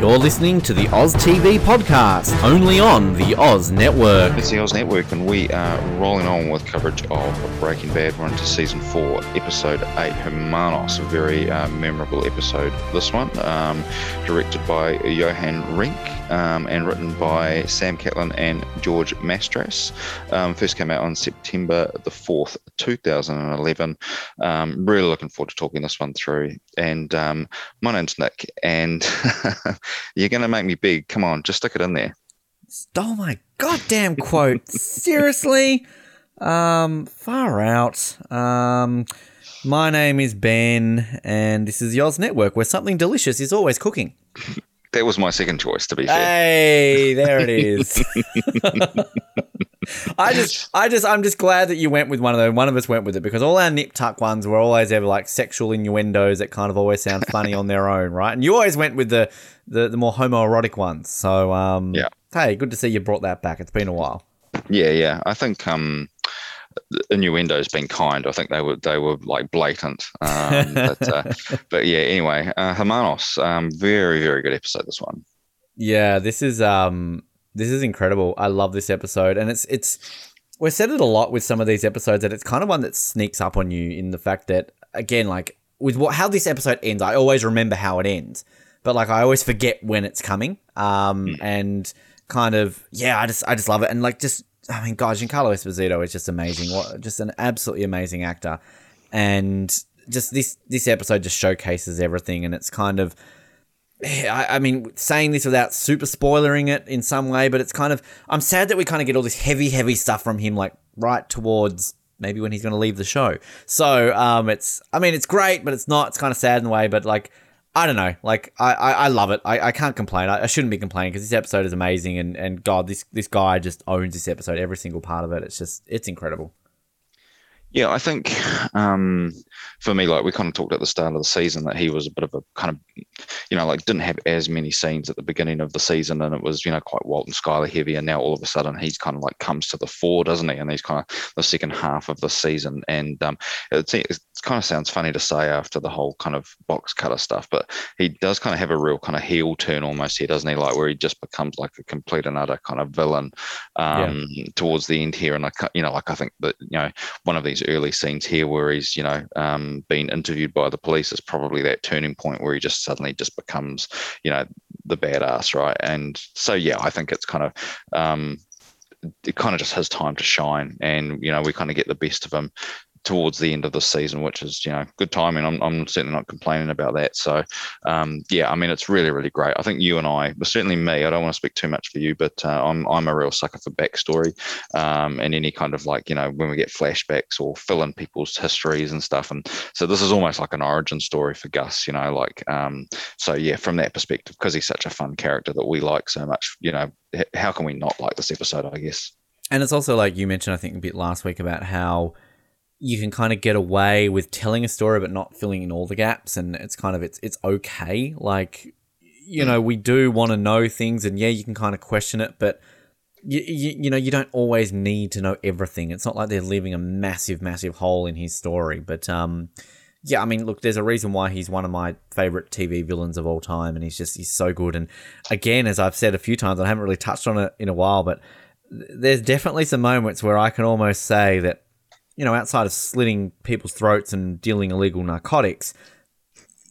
You're listening to the Oz TV podcast, only on the Oz Network. It's the Oz Network, and we are rolling on with coverage of Breaking Bad. We're into season four, episode eight, Hermanos. A very uh, memorable episode, this one. Um, directed by Johan Renck um, and written by Sam Catlin and George Mastras. Um, first came out on September the 4th, 2011. Um, really looking forward to talking this one through. And um, my name's Nick, and you're going to make me big. Come on, just stick it in there. Oh my goddamn quote. Seriously? Um, far out. Um, my name is Ben, and this is the Oz Network, where something delicious is always cooking. That was my second choice, to be fair. Hey, there it is. I just, I just, I'm just glad that you went with one of them. One of us went with it because all our nip tuck ones were always ever like sexual innuendos that kind of always sound funny on their own, right? And you always went with the the, the more homoerotic ones. So, um, Yeah. Hey, good to see you brought that back. It's been a while. Yeah, yeah. I think um, innuendo's been kind. I think they were they were like blatant. Um, but, uh, but yeah. Anyway, uh, Hermanos, um, very very good episode. This one. Yeah, this is um this is incredible. I love this episode and it's it's we've said it a lot with some of these episodes that it's kind of one that sneaks up on you in the fact that again like with what how this episode ends, I always remember how it ends. But like I always forget when it's coming. Um and kind of yeah, I just I just love it and like just I mean God, Giancarlo Esposito is just amazing. What just an absolutely amazing actor. And just this this episode just showcases everything and it's kind of I, I mean, saying this without super spoilering it in some way, but it's kind of I'm sad that we kind of get all this heavy, heavy stuff from him, like right towards maybe when he's going to leave the show. So, um, it's I mean, it's great, but it's not. It's kind of sad in a way, but like I don't know, like I I, I love it. I, I can't complain. I, I shouldn't be complaining because this episode is amazing, and and God, this this guy just owns this episode, every single part of it. It's just it's incredible. Yeah, I think um, for me, like we kind of talked at the start of the season, that he was a bit of a kind of, you know, like didn't have as many scenes at the beginning of the season, and it was, you know, quite Walton Skyler heavy. And now all of a sudden, he's kind of like comes to the fore, doesn't he? And he's kind of the second half of the season, and um, it kind of sounds funny to say after the whole kind of box cutter stuff, but he does kind of have a real kind of heel turn almost here, doesn't he? Like where he just becomes like a complete and utter kind of villain um, towards the end here. And I, you know, like I think that you know one of these early scenes here where he's you know um, being interviewed by the police is probably that turning point where he just suddenly just becomes you know the badass, right? And so yeah, I think it's kind of um, it kind of just has time to shine, and you know we kind of get the best of him towards the end of the season, which is you know good timing. I'm, I'm certainly not complaining about that. So um, yeah, I mean it's really really great. I think you and I, but certainly me, I don't want to speak too much for you, but uh, I'm I'm a real sucker for backstory um, and any kind of like you know when we get flashbacks or fill in people's histories and stuff. And so this is almost like an origin story for Gus, you know, like um, so yeah, from that perspective, because he's such a fun character that we like so much, you know, how can we not like this episode? I guess. And it's also like you mentioned, I think a bit last week about how you can kind of get away with telling a story but not filling in all the gaps, and it's kind of it's it's okay. Like you know, we do want to know things, and yeah, you can kind of question it, but you, you, you know, you don't always need to know everything. It's not like they're leaving a massive, massive hole in his story. But um, yeah, I mean, look, there's a reason why he's one of my favorite TV villains of all time, and he's just he's so good. And again, as I've said a few times, I haven't really touched on it in a while, but there's definitely some moments where I can almost say that, you know, outside of slitting people's throats and dealing illegal narcotics,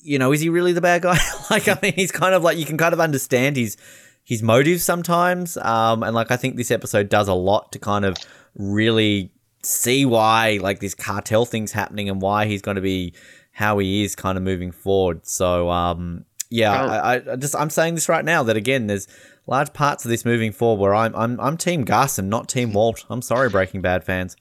you know, is he really the bad guy? like, I mean, he's kind of like you can kind of understand his his motives sometimes, um, and like I think this episode does a lot to kind of really see why like this cartel thing's happening and why he's going to be how he is kind of moving forward. So um, yeah, I, I just I'm saying this right now that again, there's large parts of this moving forward where I'm I'm I'm Team Gus and not Team Walt. I'm sorry, Breaking Bad fans.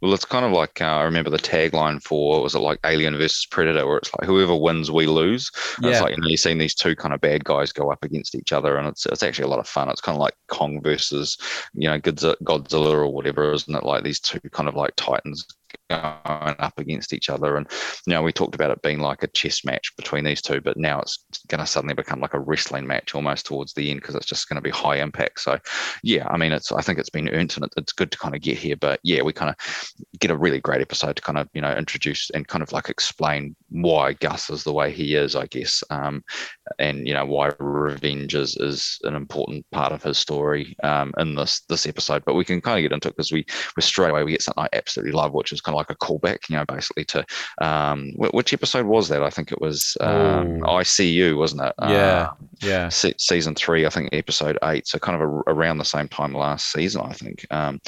Well, it's kind of like uh, I remember the tagline for was it like Alien versus Predator, where it's like whoever wins, we lose. Yeah. It's like you know you've seen these two kind of bad guys go up against each other, and it's it's actually a lot of fun. It's kind of like Kong versus you know Godzilla or whatever, isn't it? Like these two kind of like titans going up against each other. And you know, we talked about it being like a chess match between these two, but now it's going to suddenly become like a wrestling match almost towards the end because it's just going to be high impact. So, yeah, I mean, it's I think it's been earned and it's good to kind of get here. But yeah, we kind of get a really great episode to kind of you know introduce and kind of like explain why Gus is the way he is, I guess, um, and you know why revenge is, is an important part of his story um, in this this episode. But we can kind of get into it because we we straight away we get something I absolutely love, which is kind of like a callback, you know, basically to um, which episode was that? I think it was um, ICU, wasn't it? Yeah, uh, yeah. Se- season three, I think episode eight. So kind of a, around the same time last season, I think. Um,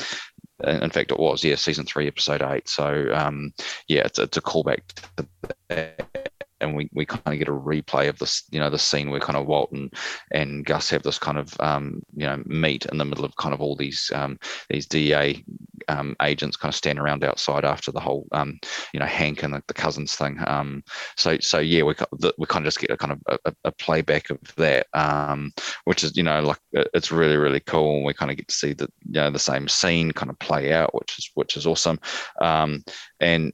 in fact, it was yeah, season three, episode eight. So um, yeah, it's, it's a callback to that and we, we kind of get a replay of this, you know, the scene where kind of Walton and and Gus have this kind of, um, you know, meet in the middle of kind of all these um, these DA um, agents kind of stand around outside after the whole, um, you know, Hank and the, the cousins thing. Um, so so yeah, we we kind of just get a kind of a, a playback of that, um, which is you know like it's really really cool, and we kind of get to see the you know the same scene kind of play out, which is which is awesome. and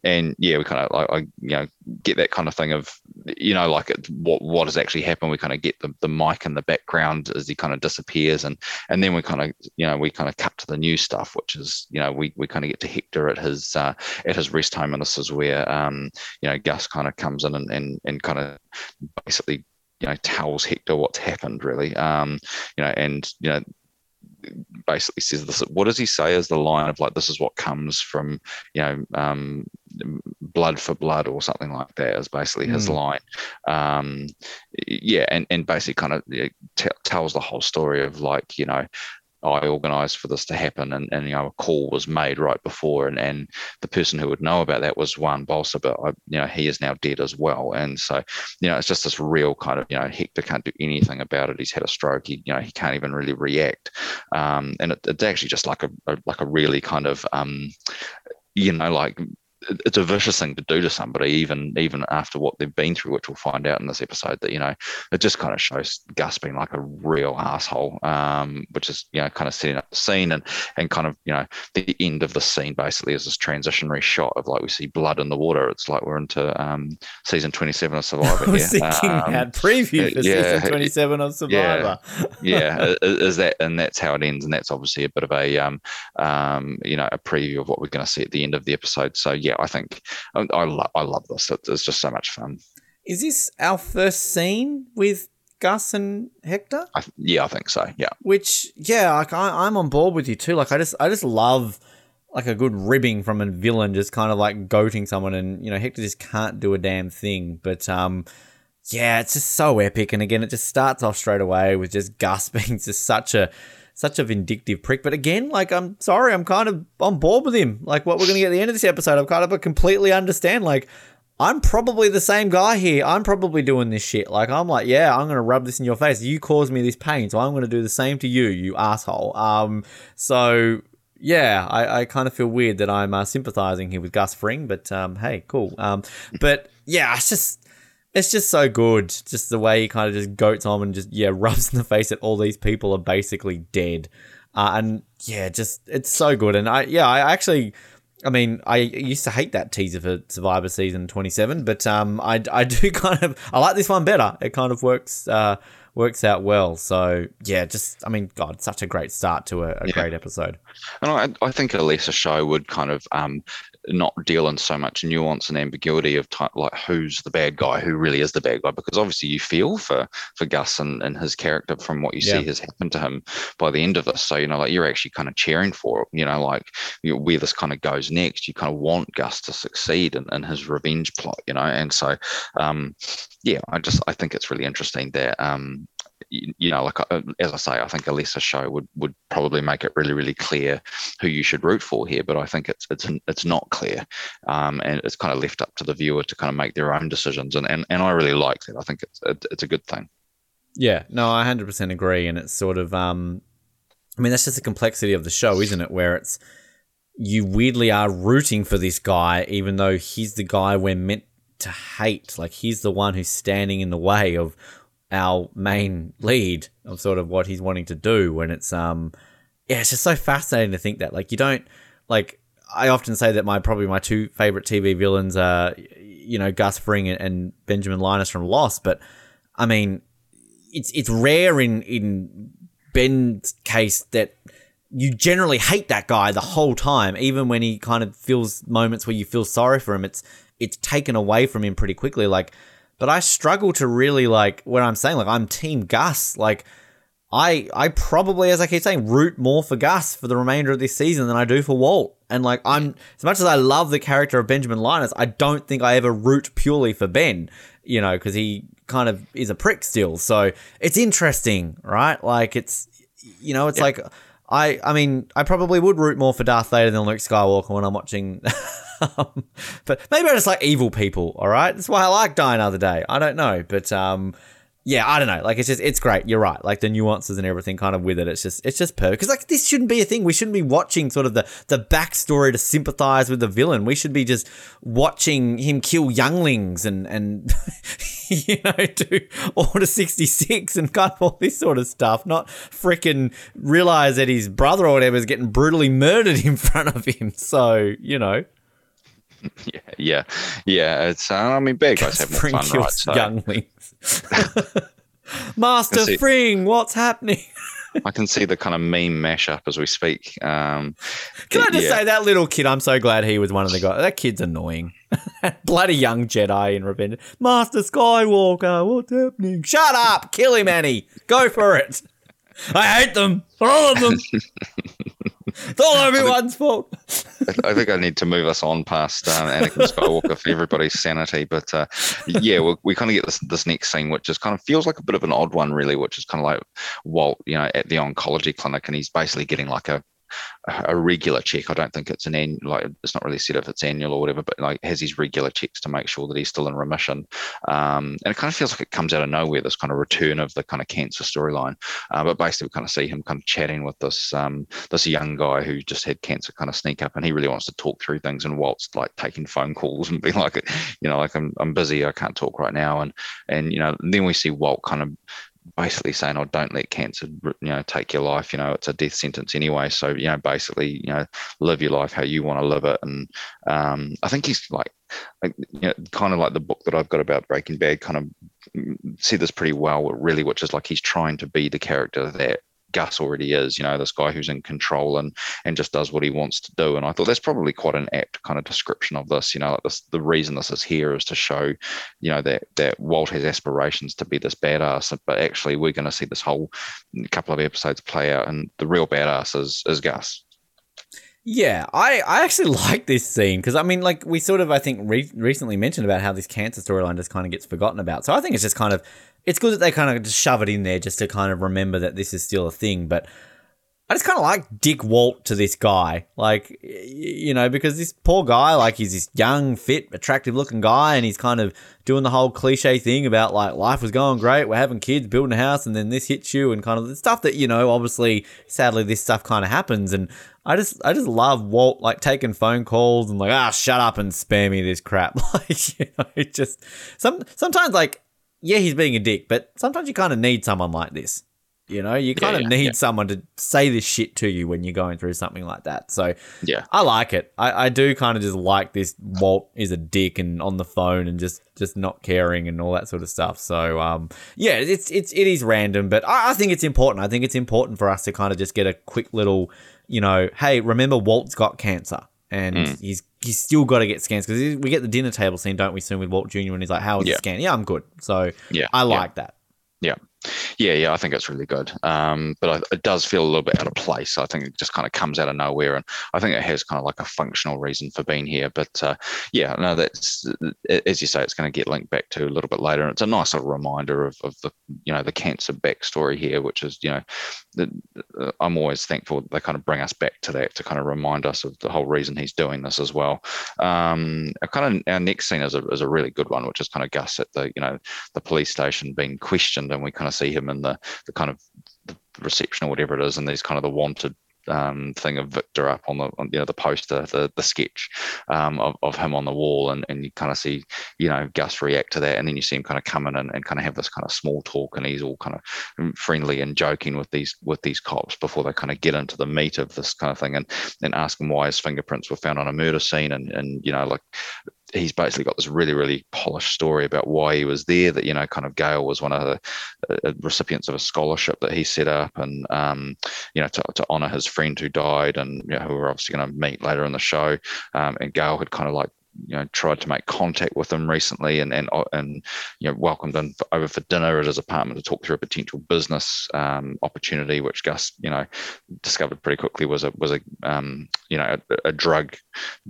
and yeah, we kind of like I, you know get that kind of thing of you know like what what has actually happened. We kind of get the, the Mike in the background as he kind of disappears and and then we kind of you know we kind of cut to the new stuff which is you know we, we kind of get to hector at his uh, at his rest home and this is where um you know gus kind of comes in and and, and kind of basically you know tells hector what's happened really. Um you know and you know basically says this. What does he say is the line of like, this is what comes from, you know, um, blood for blood or something like that is basically his mm. line. Um, yeah, and, and basically kind of t- tells the whole story of like, you know, I organised for this to happen, and, and you know a call was made right before, and, and the person who would know about that was Juan Bolsa, but I, you know he is now dead as well, and so you know it's just this real kind of you know Hector can't do anything about it. He's had a stroke. He you know he can't even really react, um, and it, it's actually just like a, a like a really kind of um, you know like it's a vicious thing to do to somebody, even even after what they've been through, which we'll find out in this episode. That you know, it just kind of shows Gus being like a real asshole, um, which is you know kind of setting up the scene and and kind of you know the end of the scene basically is this transitionary shot of like we see blood in the water. It's like we're into um, season twenty seven of Survivor. I was thinking um, that preview for yeah, season twenty seven of Survivor. Yeah, yeah, is that and that's how it ends, and that's obviously a bit of a um, um, you know a preview of what we're going to see at the end of the episode. So yeah, I think I, I, lo- I love this. It's just so much fun. Is this our first scene with Gus and Hector? I, yeah, I think so. Yeah. Which, yeah, like I, I'm on board with you too. Like I just, I just love like a good ribbing from a villain, just kind of like goating someone, and you know Hector just can't do a damn thing. But um, yeah, it's just so epic. And again, it just starts off straight away with just Gus being just such a such a vindictive prick. But again, like I'm sorry, I'm kind of on board with him. Like what we're gonna get at the end of this episode, I'm kind of completely understand. Like I'm probably the same guy here. I'm probably doing this shit. Like I'm like, yeah, I'm gonna rub this in your face. You caused me this pain, so I'm gonna do the same to you, you asshole. Um, so yeah, I, I kind of feel weird that I'm uh, sympathizing here with Gus Fring, but um, hey, cool. Um, but yeah, it's just it's just so good. Just the way he kind of just goats on and just yeah rubs in the face that all these people are basically dead, uh, and yeah, just it's so good. And I yeah, I actually. I mean, I used to hate that teaser for Survivor season 27, but um, I, I do kind of I like this one better. It kind of works uh, works out well. So yeah, just I mean, God, such a great start to a, a yeah. great episode. And I, I think a lesser show would kind of um, not deal in so much nuance and ambiguity of type, like who's the bad guy, who really is the bad guy, because obviously you feel for for Gus and, and his character from what you yeah. see has happened to him by the end of this. So you know, like you're actually kind of cheering for it. You know, like you know, where this kind of goes next. You kind of want Gus to succeed in, in his revenge plot. You know, and so um, yeah, I just I think it's really interesting that um, you know, like uh, as I say, I think a lesser show would would probably make it really really clear who you should root for here. But I think it's it's it's not clear, um, and it's kind of left up to the viewer to kind of make their own decisions. And and, and I really like that. I think it's it's a good thing. Yeah, no, I hundred percent agree, and it's sort of um, I mean that's just the complexity of the show, isn't it? Where it's you weirdly are rooting for this guy, even though he's the guy we're meant to hate. Like he's the one who's standing in the way of our main lead of sort of what he's wanting to do when it's um yeah it's just so fascinating to think that like you don't like i often say that my probably my two favorite tv villains are you know gus fring and benjamin linus from lost but i mean it's it's rare in in ben's case that you generally hate that guy the whole time even when he kind of feels moments where you feel sorry for him. It's it's taken away from him pretty quickly. Like but I struggle to really like what I'm saying. Like I'm Team Gus. Like I I probably, as I keep saying, root more for Gus for the remainder of this season than I do for Walt. And like I'm as much as I love the character of Benjamin Linus, I don't think I ever root purely for Ben. You know, because he kind of is a prick still. So it's interesting, right? Like it's you know, it's like I I mean, I probably would root more for Darth Vader than Luke Skywalker when I'm watching um, but maybe I just like evil people. All right, that's why I like Die Another Day. I don't know, but um, yeah, I don't know. Like it's just it's great. You're right. Like the nuances and everything kind of with it. It's just it's just perfect. Because like this shouldn't be a thing. We shouldn't be watching sort of the the backstory to sympathize with the villain. We should be just watching him kill younglings and and you know do Order sixty six and kind of all this sort of stuff. Not freaking realize that his brother or whatever is getting brutally murdered in front of him. So you know. yeah, yeah, yeah. It's uh, I mean, big guys have more fun, right? So. Younglings. Master Fring, what's happening? I can see the kind of meme mashup as we speak. Um, can I just yeah. say that little kid? I'm so glad he was one of the guys. That kid's annoying. Bloody young Jedi in Revenge. Master Skywalker, what's happening? Shut up! Kill him, Annie. Go for it. I hate them. All of them. It's all everyone's fault. I think I need to move us on past um, Anakin Skywalker for everybody's sanity. But uh, yeah, we, we kind of get this this next scene, which just kind of feels like a bit of an odd one, really, which is kind of like Walt, you know, at the oncology clinic, and he's basically getting like a a regular check. I don't think it's an annual, like it's not really said if it's annual or whatever, but like has his regular checks to make sure that he's still in remission. Um, and it kind of feels like it comes out of nowhere, this kind of return of the kind of cancer storyline. Uh, but basically, we kind of see him kind of chatting with this um, this young guy who just had cancer kind of sneak up, and he really wants to talk through things. And Walt's like taking phone calls and being like, you know, like I'm I'm busy, I can't talk right now. And and you know, then we see Walt kind of basically saying, "Oh, don't let cancer, you know, take your life. You know, it's a death sentence anyway. So, you know, basically, you know, live your life how you want to live it." And um, I think he's like, like, you know, kind of like the book that I've got about Breaking Bad, kind of see this pretty well, really, which is like he's trying to be the character that Gus already is, you know, this guy who's in control and and just does what he wants to do. And I thought that's probably quite an apt kind of description of this. You know, like this, the reason this is here is to show, you know, that that Walt has aspirations to be this badass, but actually we're going to see this whole couple of episodes play out, and the real badass is is Gus. Yeah, I, I actually like this scene because I mean, like we sort of I think re- recently mentioned about how this cancer storyline just kind of gets forgotten about. So I think it's just kind of it's good that they kind of just shove it in there just to kind of remember that this is still a thing. But I just kind of like Dick Walt to this guy, like you know, because this poor guy, like he's this young, fit, attractive looking guy, and he's kind of doing the whole cliche thing about like life was going great, we're having kids, building a house, and then this hits you, and kind of the stuff that you know. Obviously, sadly, this stuff kind of happens, and I just I just love Walt like taking phone calls and like ah shut up and spare me this crap, like you know, it just some sometimes like yeah, he's being a dick, but sometimes you kind of need someone like this. You know, you kind yeah, of yeah, need yeah. someone to say this shit to you when you're going through something like that. So, yeah, I like it. I, I do kind of just like this. Walt is a dick and on the phone and just just not caring and all that sort of stuff. So, um, yeah, it's it's it is random, but I, I think it's important. I think it's important for us to kind of just get a quick little, you know, hey, remember Walt's got cancer and mm. he's he's still got to get scans because we get the dinner table scene, don't we? Soon with Walt Jr. and he's like, "How was yeah. the scan?" Yeah, I'm good. So yeah, I like yeah. that. Yeah. Yeah, yeah, I think it's really good. Um, but I, it does feel a little bit out of place. I think it just kind of comes out of nowhere, and I think it has kind of like a functional reason for being here. But uh, yeah, no, that's as you say, it's going to get linked back to a little bit later, and it's a nice little reminder of, of the you know the cancer backstory here, which is you know, the, I'm always thankful they kind of bring us back to that to kind of remind us of the whole reason he's doing this as well. Um, kind of our next scene is a, is a really good one, which is kind of Gus at the you know the police station being questioned, and we kind of see him in the the kind of the reception or whatever it is, and these kind of the wanted um, thing of Victor up on the on, you know the poster, the the sketch um, of, of him on the wall, and, and you kind of see you know Gus react to that, and then you see him kind of come in and, and kind of have this kind of small talk, and he's all kind of friendly and joking with these with these cops before they kind of get into the meat of this kind of thing, and and ask him why his fingerprints were found on a murder scene, and and you know like he's basically got this really really polished story about why he was there that you know kind of Gale was one of the uh, recipients of a scholarship that he set up and um, you know to, to honor his friend who died and you know, who we're obviously going to meet later in the show. Um, and Gale had kind of like you know tried to make contact with him recently and and and you know welcomed him over for dinner at his apartment to talk through a potential business um, opportunity, which Gus you know discovered pretty quickly was a was a um, you know a, a, drug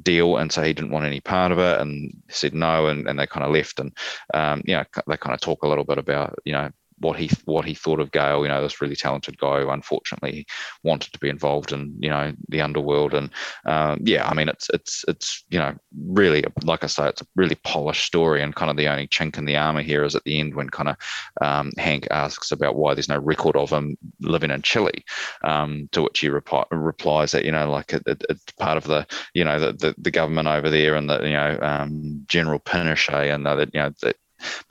deal, and so he didn't want any part of it, and said no, and, and they kind of left, and um, you know they kind of talk a little bit about you know what he what he thought of Gale. You know, this really talented guy who unfortunately wanted to be involved in you know the underworld. And um, yeah, I mean, it's it's it's you know really like I say, it's a really polished story. And kind of the only chink in the armor here is at the end when kind of um, Hank asks about why there's no record of him living in Chile. Um, to which he reply, replies that you know like it, it, it's part of the you know the, the, the government over there and the you know um, General Pinochet and that you know that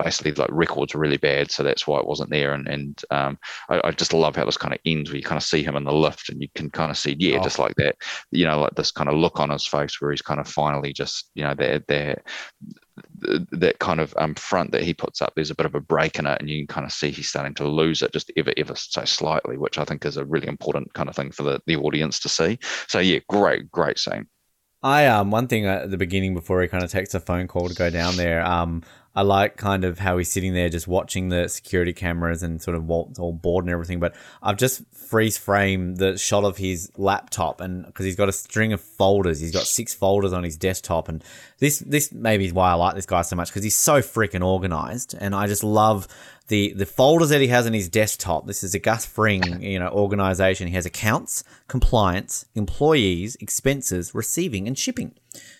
basically like records are really bad, so that's why it wasn't there. And and um, I, I, just love how this kind of ends where you kind of see him in the lift, and you can kind of see, yeah, oh. just like that, you know, like this kind of look on his face where he's kind of finally just, you know, that that that kind of um, front that he puts up, there's a bit of a break in it, and you can kind of see he's starting to lose it just ever, ever so slightly, which I think is a really important kind of thing for the, the audience to see. So yeah, great, great scene. I um one thing at the beginning before he kind of takes a phone call to go down there. Um, I like kind of how he's sitting there just watching the security cameras and sort of Walt's all bored and everything. But I've just freeze frame the shot of his laptop and because he's got a string of folders, he's got six folders on his desktop, and this this maybe is why I like this guy so much because he's so freaking organized, and I just love the the folders that he has on his desktop. This is a Gus Fring, you know, organization. He has accounts, compliance, employees, expenses, receiving, and shipping.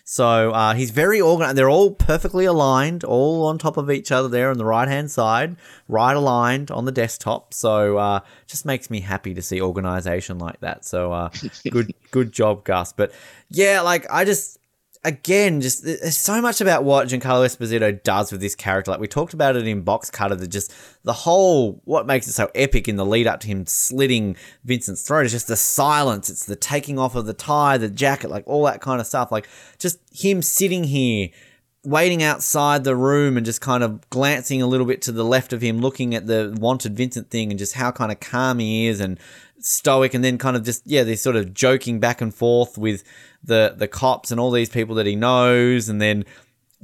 So uh, he's very organized. They're all perfectly aligned, all on top of each other there on the right hand side, right aligned on the desktop. So uh, just makes me happy to see organization like that. So uh, good good job, Gus. But yeah, like I just again, just there's so much about what Giancarlo Esposito does with this character. Like we talked about it in Box Cutter, that just the whole what makes it so epic in the lead up to him slitting Vincent's throat is just the silence. It's the taking off of the tie, the jacket, like all that kind of stuff. Like just him sitting here waiting outside the room and just kind of glancing a little bit to the left of him, looking at the wanted Vincent thing and just how kind of calm he is and stoic, and then kind of just yeah, they're sort of joking back and forth with the the cops and all these people that he knows, and then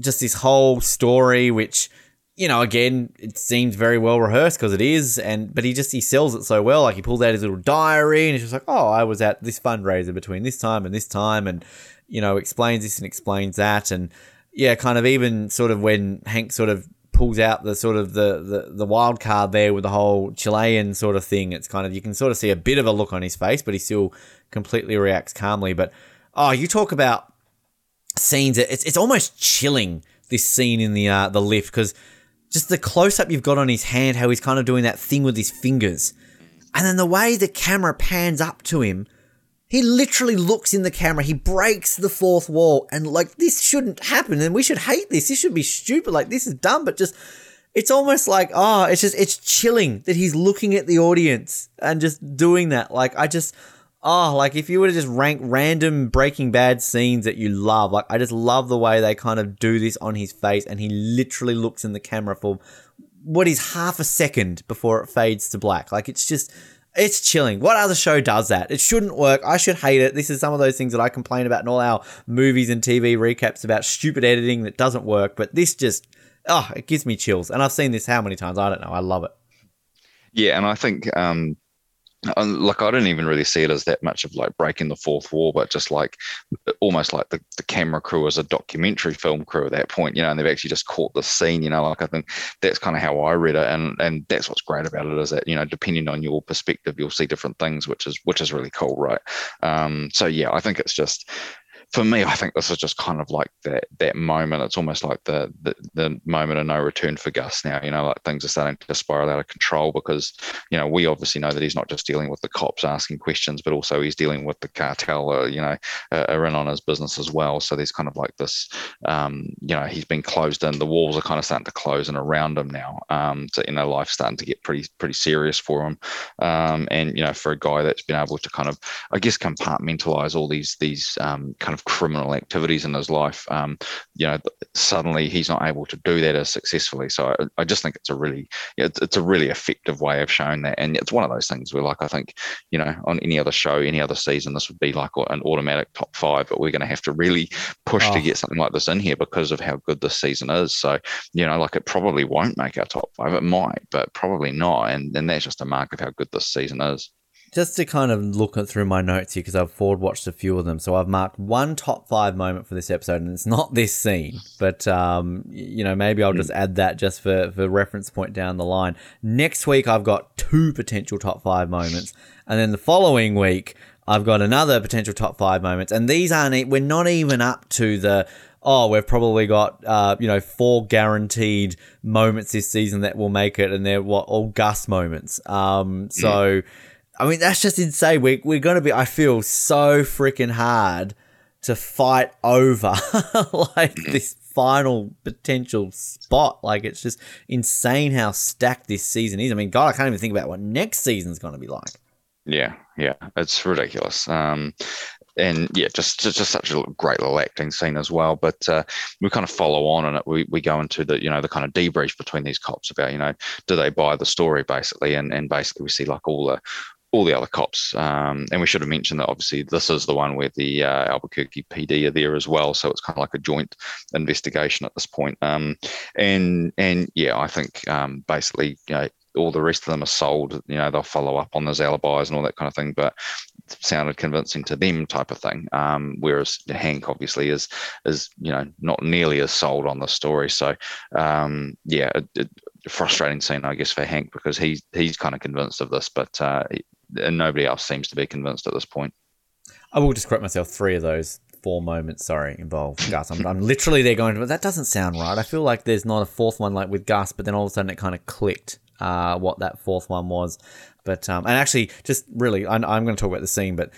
just this whole story, which you know, again, it seems very well rehearsed because it is, and but he just he sells it so well. Like he pulls out his little diary and he's just like, "Oh, I was at this fundraiser between this time and this time," and you know, explains this and explains that, and yeah, kind of even sort of when Hank sort of pulls out the sort of the, the, the wild card there with the whole Chilean sort of thing. It's kind of you can sort of see a bit of a look on his face, but he still completely reacts calmly. But Oh, you talk about scenes. It's it's almost chilling. This scene in the uh, the lift because just the close up you've got on his hand, how he's kind of doing that thing with his fingers, and then the way the camera pans up to him. He literally looks in the camera. He breaks the fourth wall, and like this shouldn't happen, and we should hate this. This should be stupid. Like this is dumb, but just it's almost like oh, it's just it's chilling that he's looking at the audience and just doing that. Like I just Oh, like if you were to just rank random Breaking Bad scenes that you love, like I just love the way they kind of do this on his face, and he literally looks in the camera for what is half a second before it fades to black. Like it's just, it's chilling. What other show does that? It shouldn't work. I should hate it. This is some of those things that I complain about in all our movies and TV recaps about stupid editing that doesn't work. But this just, oh, it gives me chills. And I've seen this how many times? I don't know. I love it. Yeah, and I think um, like I don't even really see it as that much of like breaking the fourth wall, but just like almost like the, the camera crew as a documentary film crew at that point, you know, and they've actually just caught the scene, you know, like I think that's kind of how I read it. And and that's what's great about it is that, you know, depending on your perspective, you'll see different things, which is which is really cool, right? Um, so yeah, I think it's just for me, I think this is just kind of like that that moment. It's almost like the, the, the moment of no return for Gus now. You know, like things are starting to spiral out of control because you know we obviously know that he's not just dealing with the cops asking questions, but also he's dealing with the cartel. Uh, you know, uh, are in on his business as well. So there's kind of like this. Um, you know, he's been closed in. The walls are kind of starting to close in around him now. Um, so you know, life's starting to get pretty pretty serious for him. Um, and you know, for a guy that's been able to kind of, I guess, compartmentalize all these these um, kind of criminal activities in his life, um, you know, suddenly he's not able to do that as successfully. So I, I just think it's a really, it's, it's a really effective way of showing that. And it's one of those things where, like, I think, you know, on any other show, any other season, this would be like an automatic top five, but we're going to have to really push oh. to get something like this in here because of how good this season is. So, you know, like it probably won't make our top five. It might, but probably not. And, and that's just a mark of how good this season is just to kind of look through my notes here because I've forward watched a few of them. So I've marked one top five moment for this episode, and it's not this scene, but um, you know maybe I'll just hmm. add that just for for reference point down the line. Next week I've got two potential top five moments, and then the following week I've got another potential top five moments, and these aren't we're not even up to the oh, we've probably got uh, you know four guaranteed moments this season that will make it, and they're what all Gus moments. Um, so I mean, that's just insane. We, we're going to be, I feel, so freaking hard to fight over like this final potential spot. Like, it's just insane how stacked this season is. I mean, God, I can't even think about what next season's going to be like. Yeah, yeah, it's ridiculous. Um, and yeah, just, just just such a great little acting scene as well. But uh, we kind of follow on, and we we go into the you know the kind of debrief between these cops about you know do they buy the story basically, and and basically we see like all the all the other cops. Um, and we should have mentioned that obviously this is the one where the uh, Albuquerque PD are there as well, so it's kind of like a joint investigation at this point. Um, and and yeah, I think um, basically you know, all the rest of them are sold. You know, they'll follow up on those alibis and all that kind of thing, but sounded convincing to them, type of thing. Um, whereas Hank obviously is is you know not nearly as sold on the story. So um, yeah, frustrating scene, I guess, for Hank because he's he's kind of convinced of this, but uh, and nobody else seems to be convinced at this point. I will just correct myself. Three of those four moments, sorry, involve Gus. I'm, I'm literally there going, but that doesn't sound right. I feel like there's not a fourth one like with Gus, but then all of a sudden it kind of clicked uh, what that fourth one was. But um, and actually, just really, I'm, I'm going to talk about the scene, but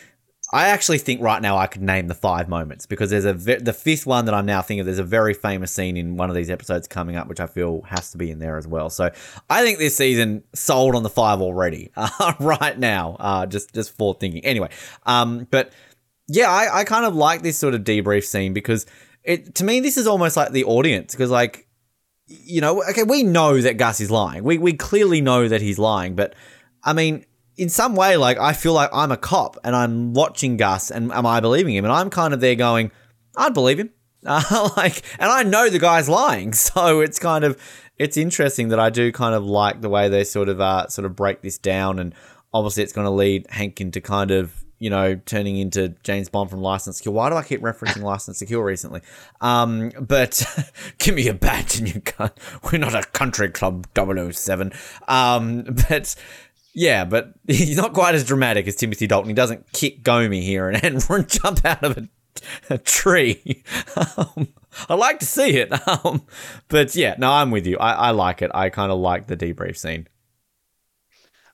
I actually think right now I could name the five moments because there's a ve- the fifth one that I'm now thinking of. There's a very famous scene in one of these episodes coming up, which I feel has to be in there as well. So I think this season sold on the five already uh, right now. Uh, just just for thinking. Anyway, um, but yeah, I, I kind of like this sort of debrief scene because it to me this is almost like the audience because like you know okay we know that Gus is lying. We we clearly know that he's lying, but I mean in some way, like I feel like I'm a cop and I'm watching Gus, and am I believing him? And I'm kind of there going, I'd believe him. Uh, like, and I know the guy's lying, so it's kind of it's interesting that I do kind of like the way they sort of uh sort of break this down, and obviously it's going to lead Hank into kind of you know turning into James Bond from License to Kill. Why do I keep referencing License to Kill recently? Um, but give me a badge and you can't. We're not a country club 007. Um, but yeah, but he's not quite as dramatic as Timothy Dalton. He doesn't kick Gomi here and, and jump out of a, a tree. Um, I like to see it. Um, but yeah, no, I'm with you. I, I like it. I kind of like the debrief scene.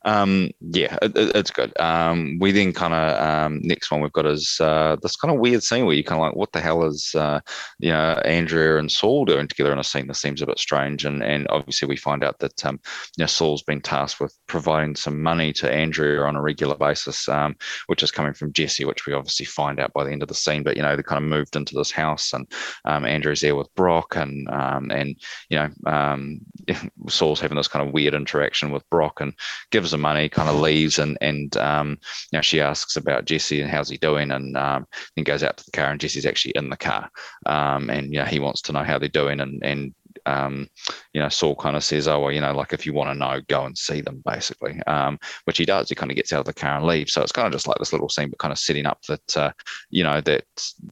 Um, yeah, it, it's good. Um, we then kind of um, next one we've got is uh, this kind of weird scene where you kind of like, what the hell is uh, you know Andrea and Saul doing together in a scene that seems a bit strange, and and obviously we find out that um, you know Saul's been tasked with providing some money to Andrea on a regular basis, um, which is coming from Jesse, which we obviously find out by the end of the scene. But you know they kind of moved into this house, and um, Andrea's there with Brock, and um, and you know um, Saul's having this kind of weird interaction with Brock, and gives gives money, kind of leaves, and and um, she asks about Jesse and how's he doing, and um, then goes out to the car, and Jesse's actually in the car, um, and you know he wants to know how they're doing, and and um, you know, Saul kind of says, "Oh, well, you know, like if you want to know, go and see them," basically, um, which he does. He kind of gets out of the car and leaves. So it's kind of just like this little scene, but kind of setting up that uh, you know that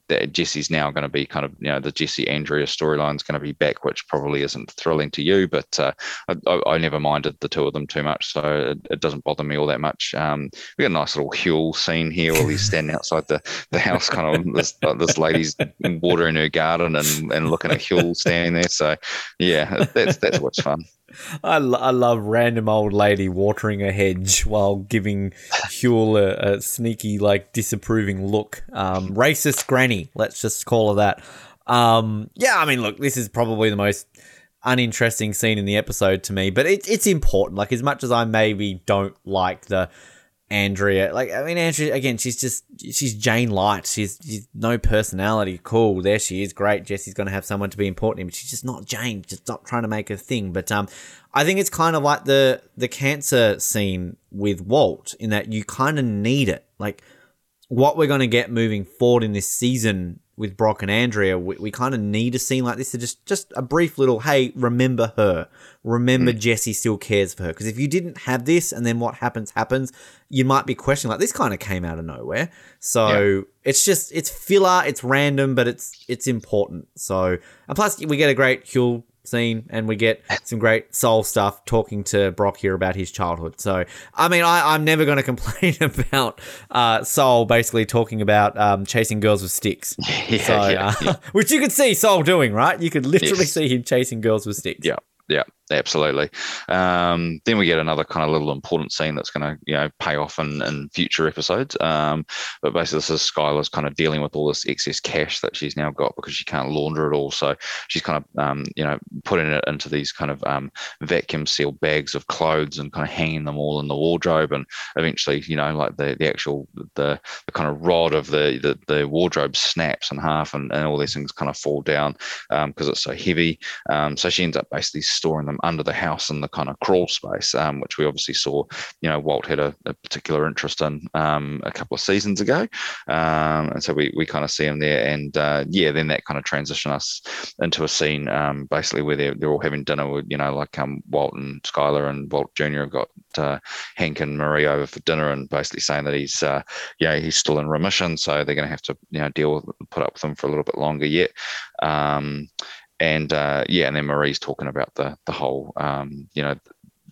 that Jesse's now going to be kind of you know the Jesse Andrea storyline is going to be back, which probably isn't thrilling to you, but uh, I, I, never minded the two of them too much, so it, it doesn't bother me all that much. Um, we got a nice little Huell scene here while he's standing outside the, the house, kind of this, this lady's watering her garden and, and looking at Huell standing there. So yeah, that's that's what's fun. I, I love random old lady watering a hedge while giving Huell a, a sneaky, like, disapproving look. Um, racist granny, let's just call her that. Um, yeah, I mean, look, this is probably the most uninteresting scene in the episode to me, but it, it's important. Like, as much as I maybe don't like the Andrea. Like, I mean, Andrea, again, she's just, she's Jane Light. She's, she's no personality. Cool. There she is. Great. Jesse's going to have someone to be important, but she's just not Jane. Just not trying to make a thing. But, um, I think it's kind of like the, the cancer scene with Walt in that you kind of need it. Like, what we're going to get moving forward in this season with Brock and Andrea, we, we kind of need a scene like this to just just a brief little, hey, remember her, remember mm. Jesse still cares for her. Because if you didn't have this, and then what happens happens, you might be questioning like this kind of came out of nowhere. So yeah. it's just it's filler, it's random, but it's it's important. So and plus we get a great Huell scene and we get some great Saul stuff talking to Brock here about his childhood. So, I mean, I, am never going to complain about uh, Saul basically talking about um, chasing girls with sticks. Yeah, so, yeah, uh, yeah. which you could see Saul doing, right? You could literally yes. see him chasing girls with sticks. Yeah yeah, absolutely. Um, then we get another kind of little important scene that's going to, you know, pay off in, in future episodes. Um, but basically, this is Skyler's kind of dealing with all this excess cash that she's now got because she can't launder it all. So she's kind of, um, you know, putting it into these kind of um, vacuum sealed bags of clothes and kind of hanging them all in the wardrobe. And eventually, you know, like the, the actual the, the kind of rod of the, the, the wardrobe snaps in half, and, and all these things kind of fall down because um, it's so heavy. Um, so she ends up basically storing them under the house in the kind of crawl space, um, which we obviously saw. You know, Walt had a, a particular interest in um, a couple of seasons ago, um, and so we we kind of see him there. And uh, yeah, then that kind of transition us into a scene um, basically where they're they're all having dinner with you know like um, Walt and Skyler and Walt Jr. have got uh, Hank and Marie over for dinner and basically saying that he's uh, yeah he's still in remission, so they're going to have to you know deal with put up with him for a little bit longer yet. Um, and uh, yeah, and then Marie's talking about the the whole um, you know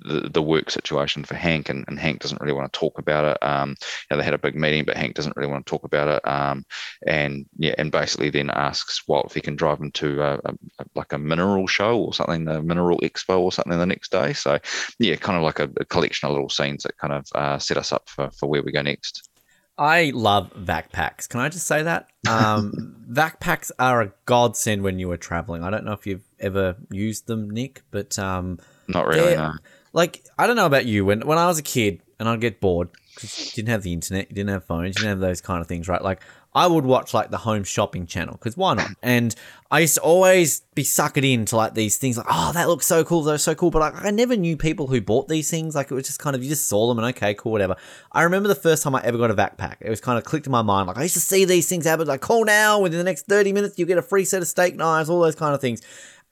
the, the work situation for Hank, and, and Hank doesn't really want to talk about it. Um, you know, they had a big meeting, but Hank doesn't really want to talk about it. Um, and yeah, and basically then asks Walt if he can drive him to a, a, like a mineral show or something, the mineral expo or something the next day. So yeah, kind of like a, a collection of little scenes that kind of uh, set us up for, for where we go next. I love vac packs. Can I just say that? Um, vac packs are a godsend when you are traveling. I don't know if you've ever used them, Nick, but um, not really. No. Like I don't know about you. When when I was a kid and I'd get bored because you didn't have the internet, you didn't have phones, you didn't have those kind of things, right? Like I would watch like the home shopping channel because why not? And I used to always be suckered into like these things like, oh, that looks so cool, that's so cool. But like, I never knew people who bought these things. Like it was just kind of, you just saw them and okay, cool, whatever. I remember the first time I ever got a vac pack. It was kind of clicked in my mind. Like I used to see these things happen. Like, call now, within the next 30 minutes, you get a free set of steak knives, all those kind of things.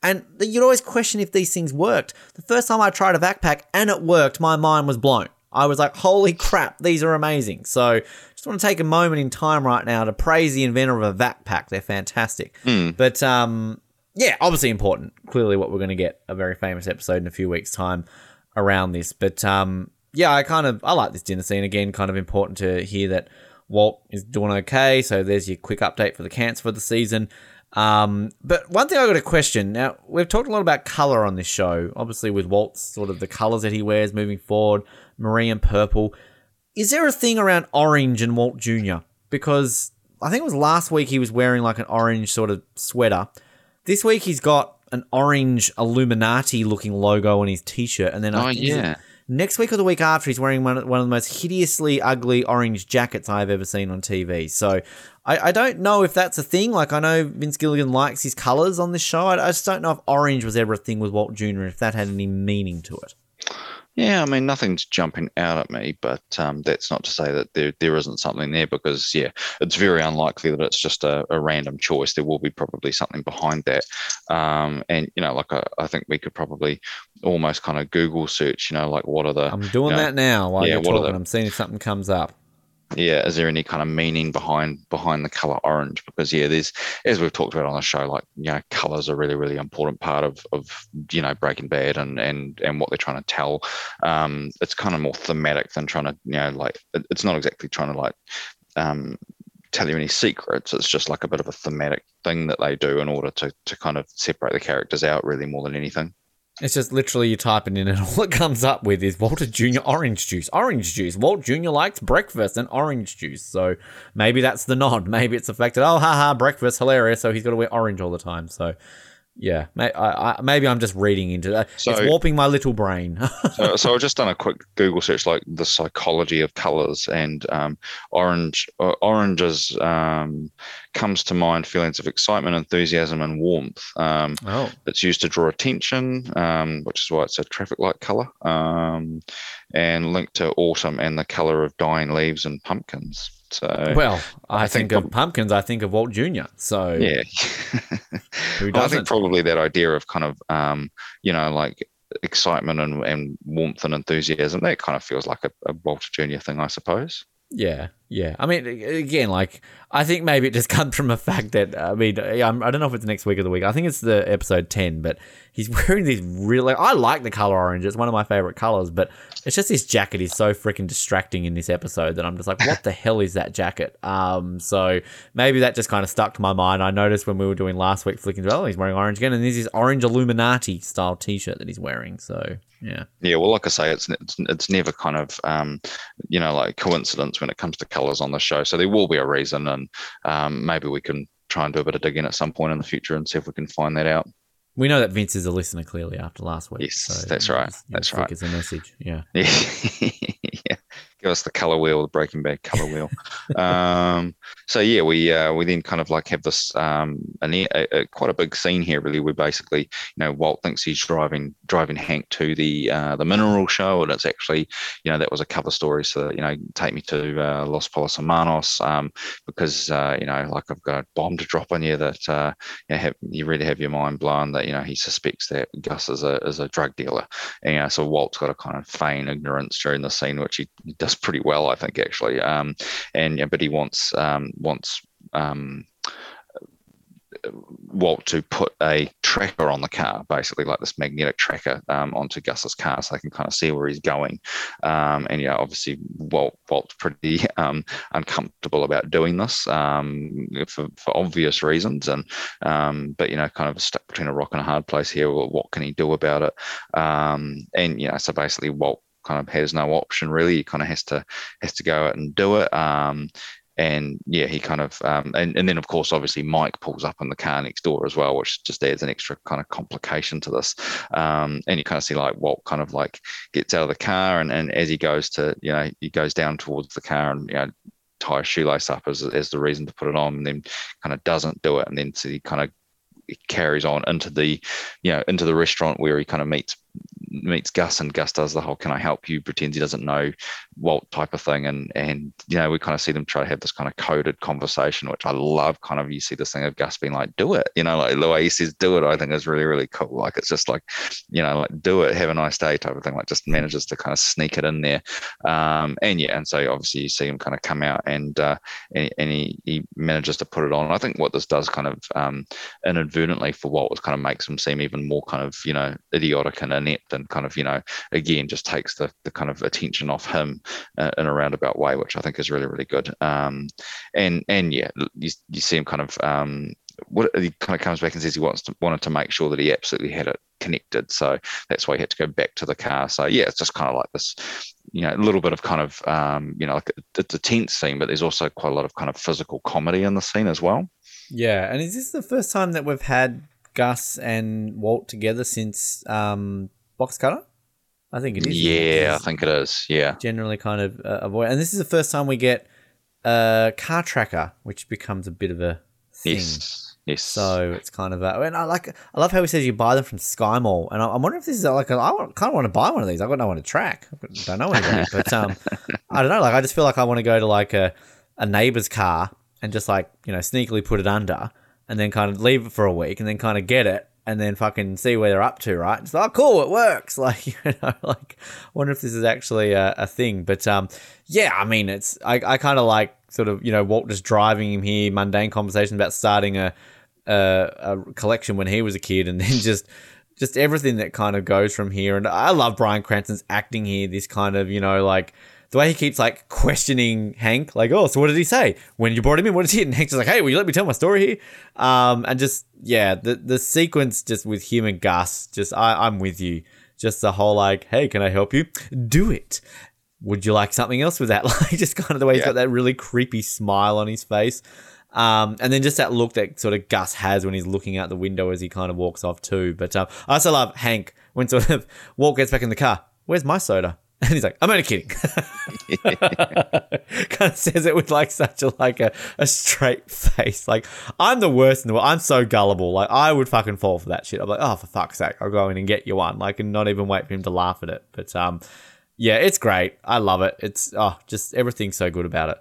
And you'd always question if these things worked. The first time I tried a vac pack and it worked, my mind was blown. I was like, holy crap, these are amazing. So just want to take a moment in time right now to praise the inventor of a vac pack. They're fantastic. Mm. But um, yeah, obviously important. Clearly, what we're going to get a very famous episode in a few weeks' time around this. But um, yeah, I kind of I like this dinner scene again. Kind of important to hear that Walt is doing okay. So there's your quick update for the cancer for the season. Um, but one thing I got a question. Now we've talked a lot about color on this show. Obviously, with Walt's sort of the colors that he wears moving forward marie and purple. Is there a thing around orange and Walt Jr.? Because I think it was last week he was wearing like an orange sort of sweater. This week he's got an orange Illuminati looking logo on his t shirt. And then oh, yeah. Next week or the week after, he's wearing one, one of the most hideously ugly orange jackets I've ever seen on TV. So I, I don't know if that's a thing. Like, I know Vince Gilligan likes his colors on this show. I, I just don't know if orange was ever a thing with Walt Jr., if that had any meaning to it. Yeah, I mean nothing's jumping out at me, but um, that's not to say that there there isn't something there because yeah, it's very unlikely that it's just a, a random choice. There will be probably something behind that, um, and you know, like I, I think we could probably almost kind of Google search, you know, like what are the I'm doing you know, that now while yeah, you're talking. the- I'm seeing if something comes up. Yeah is there any kind of meaning behind behind the color orange? Because yeah there's as we've talked about on the show like you know colors are really really important part of of you know breaking bad and and and what they're trying to tell. Um it's kind of more thematic than trying to you know like it's not exactly trying to like um tell you any secrets. It's just like a bit of a thematic thing that they do in order to to kind of separate the characters out really more than anything It's just literally you typing in and all it comes up with is Walter Jr. orange juice. Orange juice. Walt Jr. likes breakfast and orange juice. So maybe that's the nod. Maybe it's affected. oh, haha, breakfast, hilarious. So he's got to wear orange all the time. So yeah, may, I, I, maybe I'm just reading into that. So- it's warping my little brain. so, so I've just done a quick Google search, like the psychology of colors, and um, orange. Uh, oranges um, comes to mind feelings of excitement, enthusiasm, and warmth. Um, oh, it's used to draw attention, um, which is why it's a traffic light color, um, and linked to autumn and the color of dying leaves and pumpkins. So well, I, I think, think of pumpkins. I think of Walt Jr. So yeah, who I think probably that idea of kind of um, you know like excitement and, and warmth and enthusiasm that kind of feels like a, a Walter Jr. thing, I suppose. Yeah, yeah. I mean, again, like I think maybe it just comes from the fact that I mean, I'm, I don't know if it's next week or the week. I think it's the episode ten, but he's wearing these really. I like the color orange. It's one of my favorite colors, but it's just this jacket is so freaking distracting in this episode that I'm just like, what the hell is that jacket? Um, so maybe that just kind of stuck to my mind. I noticed when we were doing last week, flicking through, oh, he's wearing orange again, and there's this orange Illuminati style T-shirt that he's wearing. So yeah, Yeah, well, like I say, it's it's, it's never kind of um, you know like coincidence when it comes to colors on the show. So there will be a reason, and um, maybe we can try and do a bit of digging at some point in the future and see if we can find that out. we know that Vince is a listener clearly after last week. Yes, that's right. That's right. us a message. Yeah. Yeah. Give us the color wheel, the Breaking Bad color wheel. um, so yeah, we uh, we then kind of like have this um, an, a, a, quite a big scene here. Really, we basically, you know, Walt thinks he's driving driving Hank to the uh, the mineral show, and it's actually, you know, that was a cover story. So you know, take me to uh, Los Pollos Hermanos um, because uh, you know, like I've got a bomb to drop on you that uh, you, know, have, you really have your mind blown that you know he suspects that Gus is a is a drug dealer. And, you know, so Walt's got to kind of feign ignorance during the scene, which he does pretty well, I think, actually. Um, and yeah, but he wants um, wants um, Walt to put a tracker on the car, basically like this magnetic tracker um, onto Gus's car, so they can kind of see where he's going. Um, and yeah, obviously Walt Walt's pretty um, uncomfortable about doing this um, for, for obvious reasons, and um, but you know, kind of stuck between a rock and a hard place here. What can he do about it? Um, and you know, so basically Walt kind of has no option really. He kind of has to has to go out and do it. Um, and yeah, he kind of um, and, and then of course obviously Mike pulls up in the car next door as well, which just adds an extra kind of complication to this. Um, and you kind of see like Walt kind of like gets out of the car and, and as he goes to you know he goes down towards the car and you know tie a shoelace up as, as the reason to put it on and then kind of doesn't do it and then so he kind of carries on into the you know into the restaurant where he kind of meets meets Gus and Gus does the whole "Can I help you?" pretends he doesn't know Walt type of thing, and and you know we kind of see them try to have this kind of coded conversation, which I love. Kind of you see this thing of Gus being like, "Do it," you know, like the way he says "Do it," I think is really really cool. Like it's just like you know, like "Do it," have a nice day type of thing. Like just manages to kind of sneak it in there, um, and yeah, and so obviously you see him kind of come out and uh, and, and he, he manages to put it on. I think what this does kind of um, inadvertently for Walt was kind of makes him seem even more kind of you know idiotic and and kind of you know again just takes the, the kind of attention off him uh, in a roundabout way which i think is really really good. Um and and yeah you, you see him kind of um what he kind of comes back and says he wants to wanted to make sure that he absolutely had it connected. So that's why he had to go back to the car. So yeah it's just kind of like this you know a little bit of kind of um you know like it's a tense scene but there's also quite a lot of kind of physical comedy in the scene as well. Yeah, and is this the first time that we've had Gus and Walt together since um, Box Cutter? I think it is. isn't it? yeah i think it is yeah generally kind of uh, avoid, and this is the first time we get a car tracker, which becomes a bit of a thing. Yes. Yes. So it's kind of a, and I like I love how he says you buy them from Sky Mall, and I, I wonder if this is like a, I kind of want to buy one of these. I've got no one to track. I don't know anybody, but um, I don't know. Like I just feel like I want to go to like a a neighbor's car and just like you know sneakily put it under, and then kind of leave it for a week, and then kind of get it, and then fucking see where they're up to. Right? It's like oh, cool, it works. Like you know, like I wonder if this is actually a, a thing. But um, yeah, I mean, it's I I kind of like sort of you know Walt just driving him here, mundane conversation about starting a a, a collection when he was a kid, and then just just everything that kind of goes from here. And I love Bryan Cranston's acting here. This kind of you know like the way he keeps like questioning Hank, like, oh, so what did he say when you brought him in? What did he? And Hank's just like, hey, will you let me tell my story here? Um, and just yeah, the the sequence just with him and Gus, just I I'm with you. Just the whole like, hey, can I help you? Do it. Would you like something else with that? Like just kind of the way he's got that really creepy smile on his face. Um, and then just that look that sort of Gus has when he's looking out the window as he kind of walks off too. But um, I also love Hank when sort of Walt gets back in the car. Where's my soda? And he's like, I'm only kidding. kind of says it with like such a like a, a straight face. Like I'm the worst in the world. I'm so gullible. Like I would fucking fall for that shit. I'm like, oh for fuck's sake, I'll go in and get you one. Like and not even wait for him to laugh at it. But um, yeah, it's great. I love it. It's oh, just everything's so good about it.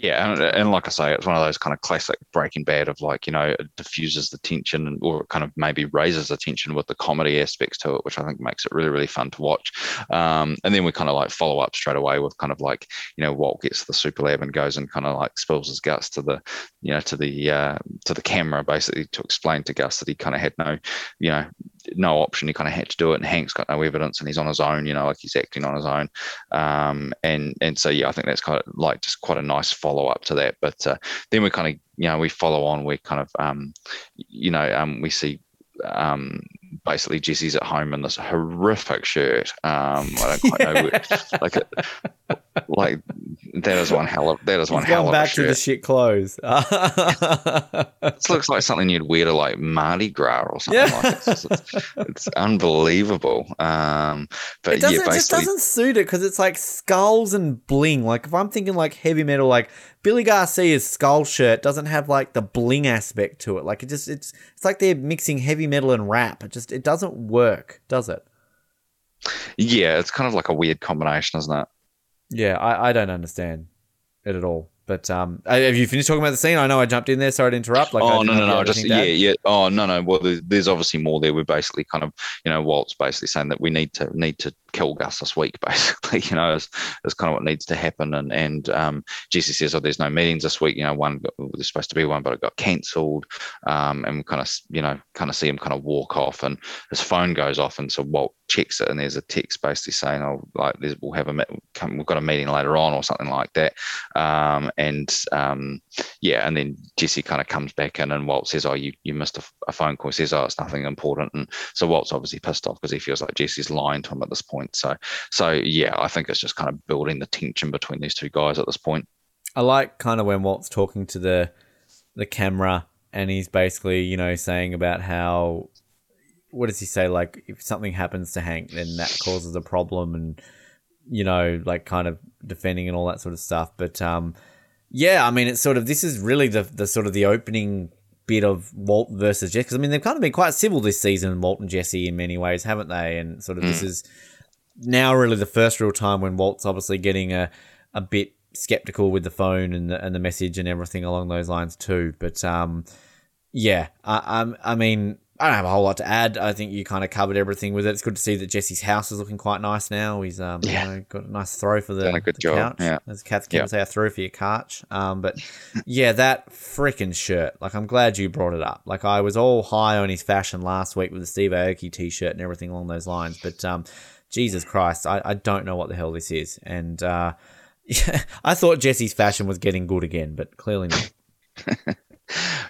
Yeah, and, and like I say, it's one of those kind of classic Breaking Bad of like you know it diffuses the tension or kind of maybe raises the tension with the comedy aspects to it, which I think makes it really really fun to watch. Um, and then we kind of like follow up straight away with kind of like you know Walt gets to the super lab and goes and kind of like spills his guts to the you know to the uh, to the camera basically to explain to Gus that he kind of had no you know no option. He kind of had to do it, and Hank's got no evidence, and he's on his own. You know, like he's acting on his own. Um, and and so yeah, I think that's kind of like just quite a nice follow up to that. But uh, then we kind of you know we follow on. We kind of um, you know um, we see um, basically Jesse's at home in this horrific shirt. Um, I don't quite know, where- like like that is one hell of that is one He's hell going of a back to the shit clothes. This looks like something you'd wear to like Mardi Gras or something. Yeah. Like it's, it's, it's unbelievable. Um, but it doesn't. yeah, it just doesn't suit it because it's like skulls and bling. Like if I'm thinking like heavy metal, like Billy Garcia's skull shirt doesn't have like the bling aspect to it. Like it just it's it's like they're mixing heavy metal and rap. It just it doesn't work, does it? yeah, it's kind of like a weird combination, isn't it? Yeah, I, I don't understand it at all. But um, have you finished talking about the scene? I know I jumped in there. Sorry to interrupt. Like, oh no, no, no! Just yeah, yeah. Oh no, no. Well, there's, there's obviously more there. We're basically kind of, you know, Walt's basically saying that we need to need to kill Gus this week. Basically, you know, is, is kind of what needs to happen. And and um, Jesse says, oh, there's no meetings this week. You know, one got, there's supposed to be one, but it got cancelled. Um, and we kind of, you know, kind of see him kind of walk off, and his phone goes off, and so Walt checks it, and there's a text basically saying, oh, like we'll have a come, we've got a meeting later on, or something like that. Um, and um, yeah, and then Jesse kind of comes back in, and Walt says, "Oh, you, you missed a, a phone call." He says, "Oh, it's nothing important," and so Walt's obviously pissed off because he feels like Jesse's lying to him at this point. So, so yeah, I think it's just kind of building the tension between these two guys at this point. I like kind of when Walt's talking to the the camera and he's basically, you know, saying about how what does he say? Like if something happens to Hank, then that causes a problem and you know, like kind of defending and all that sort of stuff. But um yeah, I mean it's sort of this is really the the sort of the opening bit of Walt versus Jesse. 'Cause, I mean they've kind of been quite civil this season, Walt and Jesse in many ways, haven't they? And sort of this is now really the first real time when Walt's obviously getting a a bit skeptical with the phone and the, and the message and everything along those lines too. But um, yeah, I, I'm, I mean, I don't have a whole lot to add. I think you kind of covered everything with it. It's good to see that Jesse's house is looking quite nice now. He's um, Yeah. you know, got a nice throw for the, Done a good job, couch. yeah. As Kath can say, a throw for your couch. Um, but yeah, that freaking shirt. Like, I'm glad you brought it up. Like, I was all high on his fashion last week with the Steve Aoki t-shirt and everything along those lines. But um, Jesus Christ, I, I don't know what the hell this is. And uh, yeah, I thought Jesse's fashion was getting good again, but clearly not.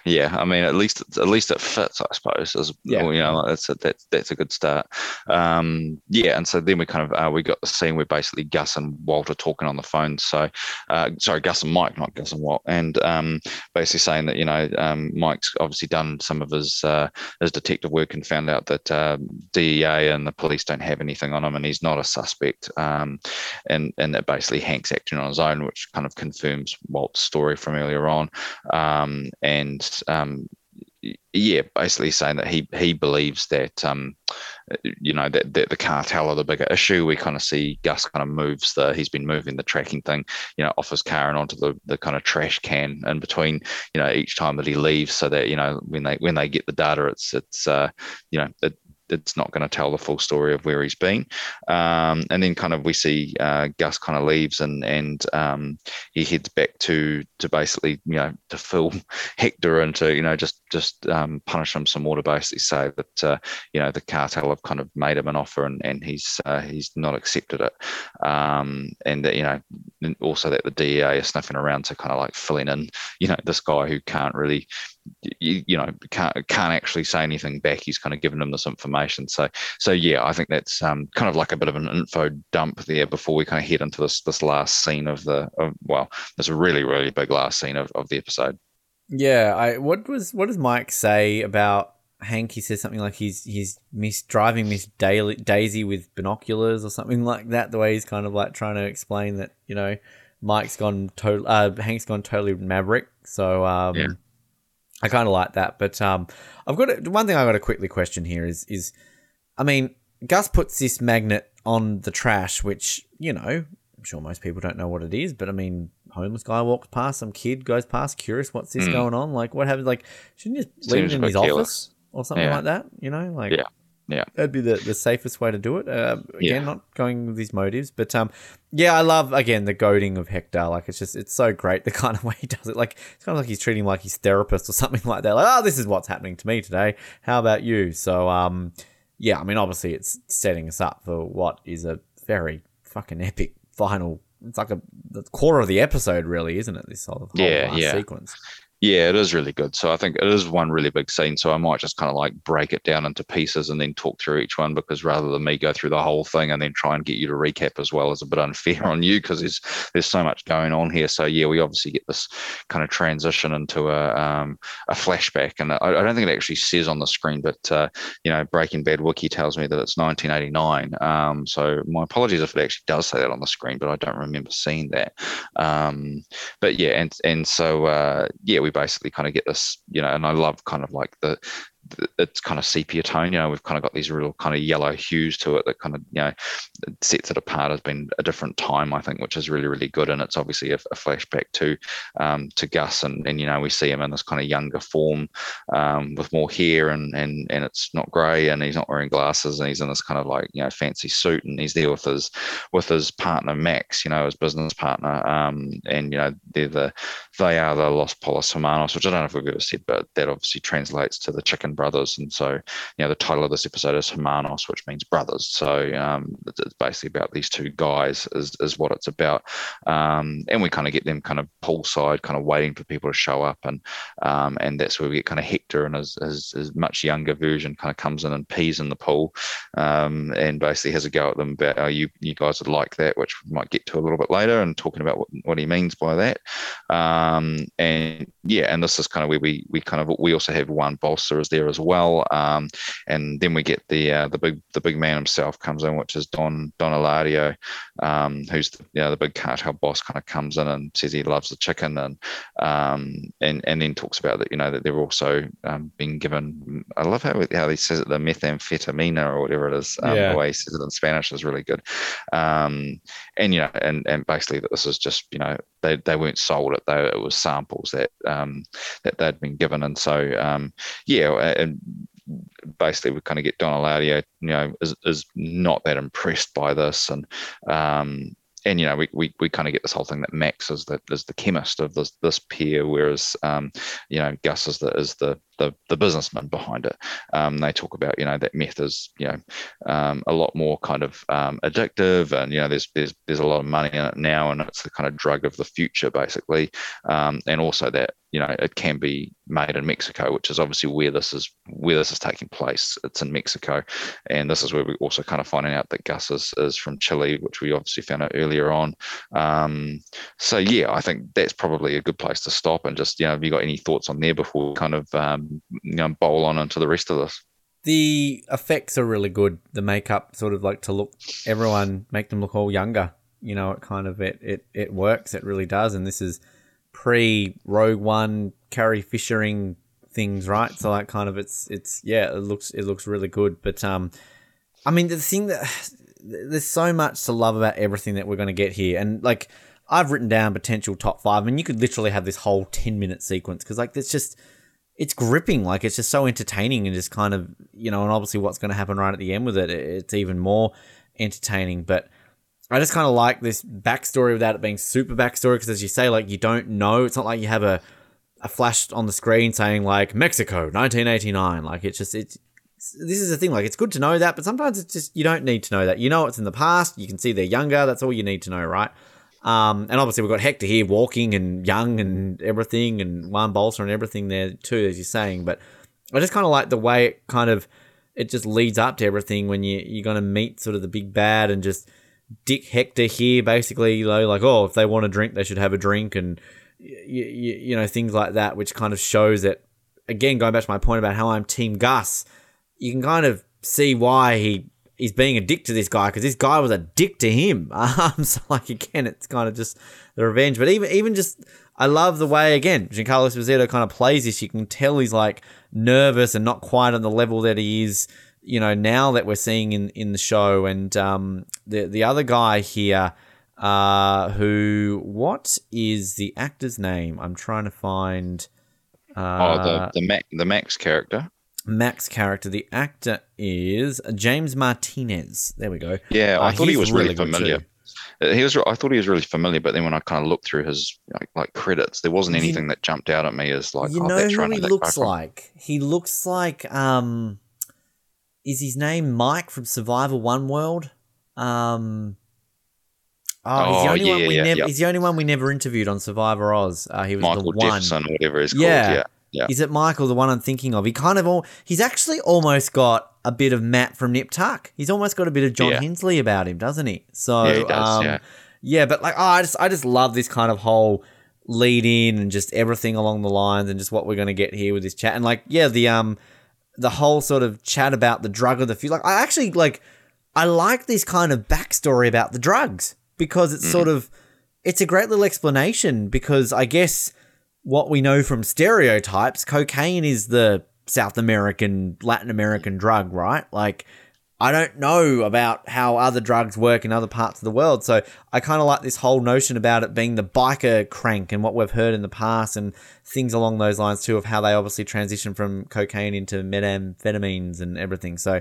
Yeah, I mean, at least at least it fits, I suppose. As Yeah. you know, that's a, that's that's a good start. Um, yeah, and so then we kind of uh, we got the scene where basically Gus and Walt are talking on the phone. So, uh, sorry, Gus and Mike, not Gus and Walt, and um, basically saying that you know um, Mike's obviously done some of his uh, his detective work and found out that uh, DEA and the police don't have anything on him, and he's not a suspect. Um, and and that basically Hank's acting on his own, which kind of confirms Walt's story from earlier on. Um, and um, yeah, basically saying that he he believes that um, you know that, that the cartel are the bigger issue. We kind of see Gus kind of moves the he's been moving the tracking thing, you know, off his car and onto the, the kind of trash can in between, you know, each time that he leaves, so that you know when they when they get the data, it's it's uh, you know it, it's not going to tell the full story of where he's been. Um, and then kind of we see uh, Gus kind of leaves and and um, he heads back to to basically you know to fill Hector and to you know just just um, punish him some more to basically say that uh, you know the cartel have kind of made him an offer and and he's uh, he's not accepted it. Um, and that you know also that the DEA is sniffing around to kind of like filling in you know this guy who can't really you, you, know can't can't actually say anything back. He's kind of given them this information. So so yeah, I think that's um, kind of like a bit of an info dump there before we kind of head into this this last scene of the of, well, there's a really really big last scene of, of the episode. Yeah, I what was what does Mike say about Hank? He says something like he's he's miss driving Miss Daisy with binoculars or something like that. The way he's kind of like trying to explain that you know Mike's gone total uh, Hank's gone totally maverick. So um, yeah I kind of like that, but um, I've got a, one thing I've got to quickly question here is is, I mean, Gus puts this magnet on the trash, which you know, I'm sure most people don't know what it is, but I mean, homeless guy walks past, some kid goes past, curious, what's this mm. going on? Like, what happens? Like, shouldn't you just leave it in his careless. office or something yeah. like that? You know, like, yeah. Yeah, that'd be the, the safest way to do it. Uh, again, yeah. not going with these motives, but um, yeah, I love again the goading of Hector. Like it's just it's so great the kind of way he does it. Like it's kind of like he's treating him like he's therapist or something like that. Like, oh, this is what's happening to me today. How about you? So um, yeah, I mean, obviously it's setting us up for what is a very fucking epic final. It's like a the core of the episode, really, isn't it? This sort of whole yeah, yeah. sequence. Yeah, it is really good. So I think it is one really big scene. So I might just kind of like break it down into pieces and then talk through each one because rather than me go through the whole thing and then try and get you to recap as well is a bit unfair on you because there's there's so much going on here. So yeah, we obviously get this kind of transition into a um, a flashback, and I, I, don't think it actually says on the screen, but uh, you know, Breaking Bad wiki tells me that it's 1989. Um, so my apologies if it actually does say that on the screen, but I don't remember seeing that. Um, but yeah, and and so uh, yeah, we we basically kind of get this, you know, and I love kind of like the it's kind of sepia tone. You know, we've kind of got these real kind of yellow hues to it that kind of you know sets it apart as being a different time. I think, which is really really good, and it's obviously a, a flashback to um, to Gus, and and you know we see him in this kind of younger form um, with more hair, and and and it's not grey, and he's not wearing glasses, and he's in this kind of like you know fancy suit, and he's there with his with his partner Max, you know, his business partner, um, and you know they're the they are the Los Pollos Hermanos, which I don't know if we've ever said, but that obviously translates to the chicken brothers. And so, you know, the title of this episode is Hermanos, which means brothers. So um, it's basically about these two guys, is, is what it's about. Um, and we kind of get them kind of poolside, kind of waiting for people to show up. And um, and that's where we get kind of Hector and his, his, his, much younger version kind of comes in and pees in the pool um, and basically has a go at them about, oh, you, you guys would like that, which we might get to a little bit later and talking about what, what he means by that. Um, and yeah, and this is kind of where we, we kind of, we also have Juan Bolsa is there as well. Um, and then we get the uh, the big the big man himself comes in, which is Don Don Eladio, um, who's the, you know, the big cartel boss. Kind of comes in and says he loves the chicken, and um, and and then talks about that you know that they're also um, being given. I love how how he says it, the methamphetamine or whatever it is. Um, yeah. The way he says it in Spanish is really good. Um, and you know, and and basically that this is just you know they, they weren't sold it though. It was samples that um, that they'd been given. And so um, yeah and basically we kind of get Don Eladio, you know, is, is not that impressed by this, and um, and you know we, we, we kind of get this whole thing that Max is the is the chemist of this this pair, whereas um, you know Gus is the is the the, the businessman behind it. Um, they talk about you know that meth is you know um, a lot more kind of um, addictive, and you know there's there's there's a lot of money in it now, and it's the kind of drug of the future basically, um, and also that you know it can be made in Mexico, which is obviously where this is where this is taking place. It's in Mexico, and this is where we also kind of finding out that Gus is, is from Chile, which we obviously found out earlier on. Um, so yeah, I think that's probably a good place to stop and just you know, have you got any thoughts on there before kind of um, you know bowl on into the rest of this? The effects are really good. The makeup sort of like to look everyone make them look all younger. You know, it kind of it it it works. It really does, and this is pre Rogue One Carrie Fishering things, right? So like kind of it's it's yeah, it looks it looks really good. But um, I mean the thing that there's so much to love about everything that we're going to get here, and like I've written down potential top five, and you could literally have this whole ten minute sequence because like it's just it's gripping, like it's just so entertaining and just kind of you know, and obviously what's going to happen right at the end with it, it's even more entertaining. But I just kind of like this backstory without it being super backstory because, as you say, like you don't know. It's not like you have a a flash on the screen saying like Mexico 1989. Like it's just it's this is the thing. Like it's good to know that, but sometimes it's just you don't need to know that. You know it's in the past. You can see they're younger. That's all you need to know, right? Um, and obviously we've got Hector here walking and young and everything, and Juan Bolsa and everything there too, as you're saying. But I just kind of like the way it kind of it just leads up to everything when you you're gonna meet sort of the big bad and just Dick Hector here, basically, you know, like oh, if they want a drink, they should have a drink, and you, know things like that, which kind of shows that again, going back to my point about how I'm Team Gus, you can kind of see why he he's being a dick to this guy because this guy was a dick to him. Um, so like again, it's kind of just the revenge. But even even just, I love the way again Giancarlo Esposito kind of plays this. You can tell he's like nervous and not quite on the level that he is you know now that we're seeing in in the show and um the the other guy here uh who what is the actor's name i'm trying to find uh, oh the the Max, the Max character Max character the actor is James Martinez there we go yeah i uh, thought he was really, really familiar uh, he was i thought he was really familiar but then when i kind of looked through his like, like credits there wasn't anything you, that jumped out at me as like you oh, know who he looks like he looks like um is his name Mike from Survivor One World? Um, oh, he's the oh, only yeah, one we yeah, never. He's the only one we never interviewed on Survivor Oz. Uh, he was Michael the one. Jefferson, whatever he's yeah. called. Yeah. Yeah. Is it Michael, the one I'm thinking of? He kind of all. He's actually almost got a bit of Matt from Nip Tuck. He's almost got a bit of John yeah. Hensley about him, doesn't he? So yeah, he does, um, yeah. yeah, but like, oh, I just, I just love this kind of whole lead in and just everything along the lines and just what we're going to get here with this chat. And like, yeah, the um, the whole sort of chat about the drug of the few. Like, I actually like, I like this kind of backstory about the drugs because it's mm. sort of, it's a great little explanation because I guess what we know from stereotypes, cocaine is the South American, Latin American mm. drug, right? Like, I don't know about how other drugs work in other parts of the world. So I kind of like this whole notion about it being the biker crank and what we've heard in the past and things along those lines too of how they obviously transition from cocaine into methamphetamines and everything. So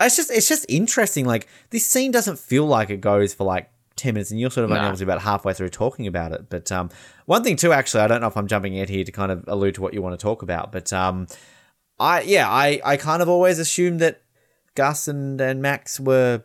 it's just it's just interesting. Like this scene doesn't feel like it goes for like 10 minutes and you're sort of nah. obviously about halfway through talking about it. But um, one thing too, actually, I don't know if I'm jumping in here to kind of allude to what you want to talk about, but um, I yeah, I, I kind of always assumed that Gus and, and Max were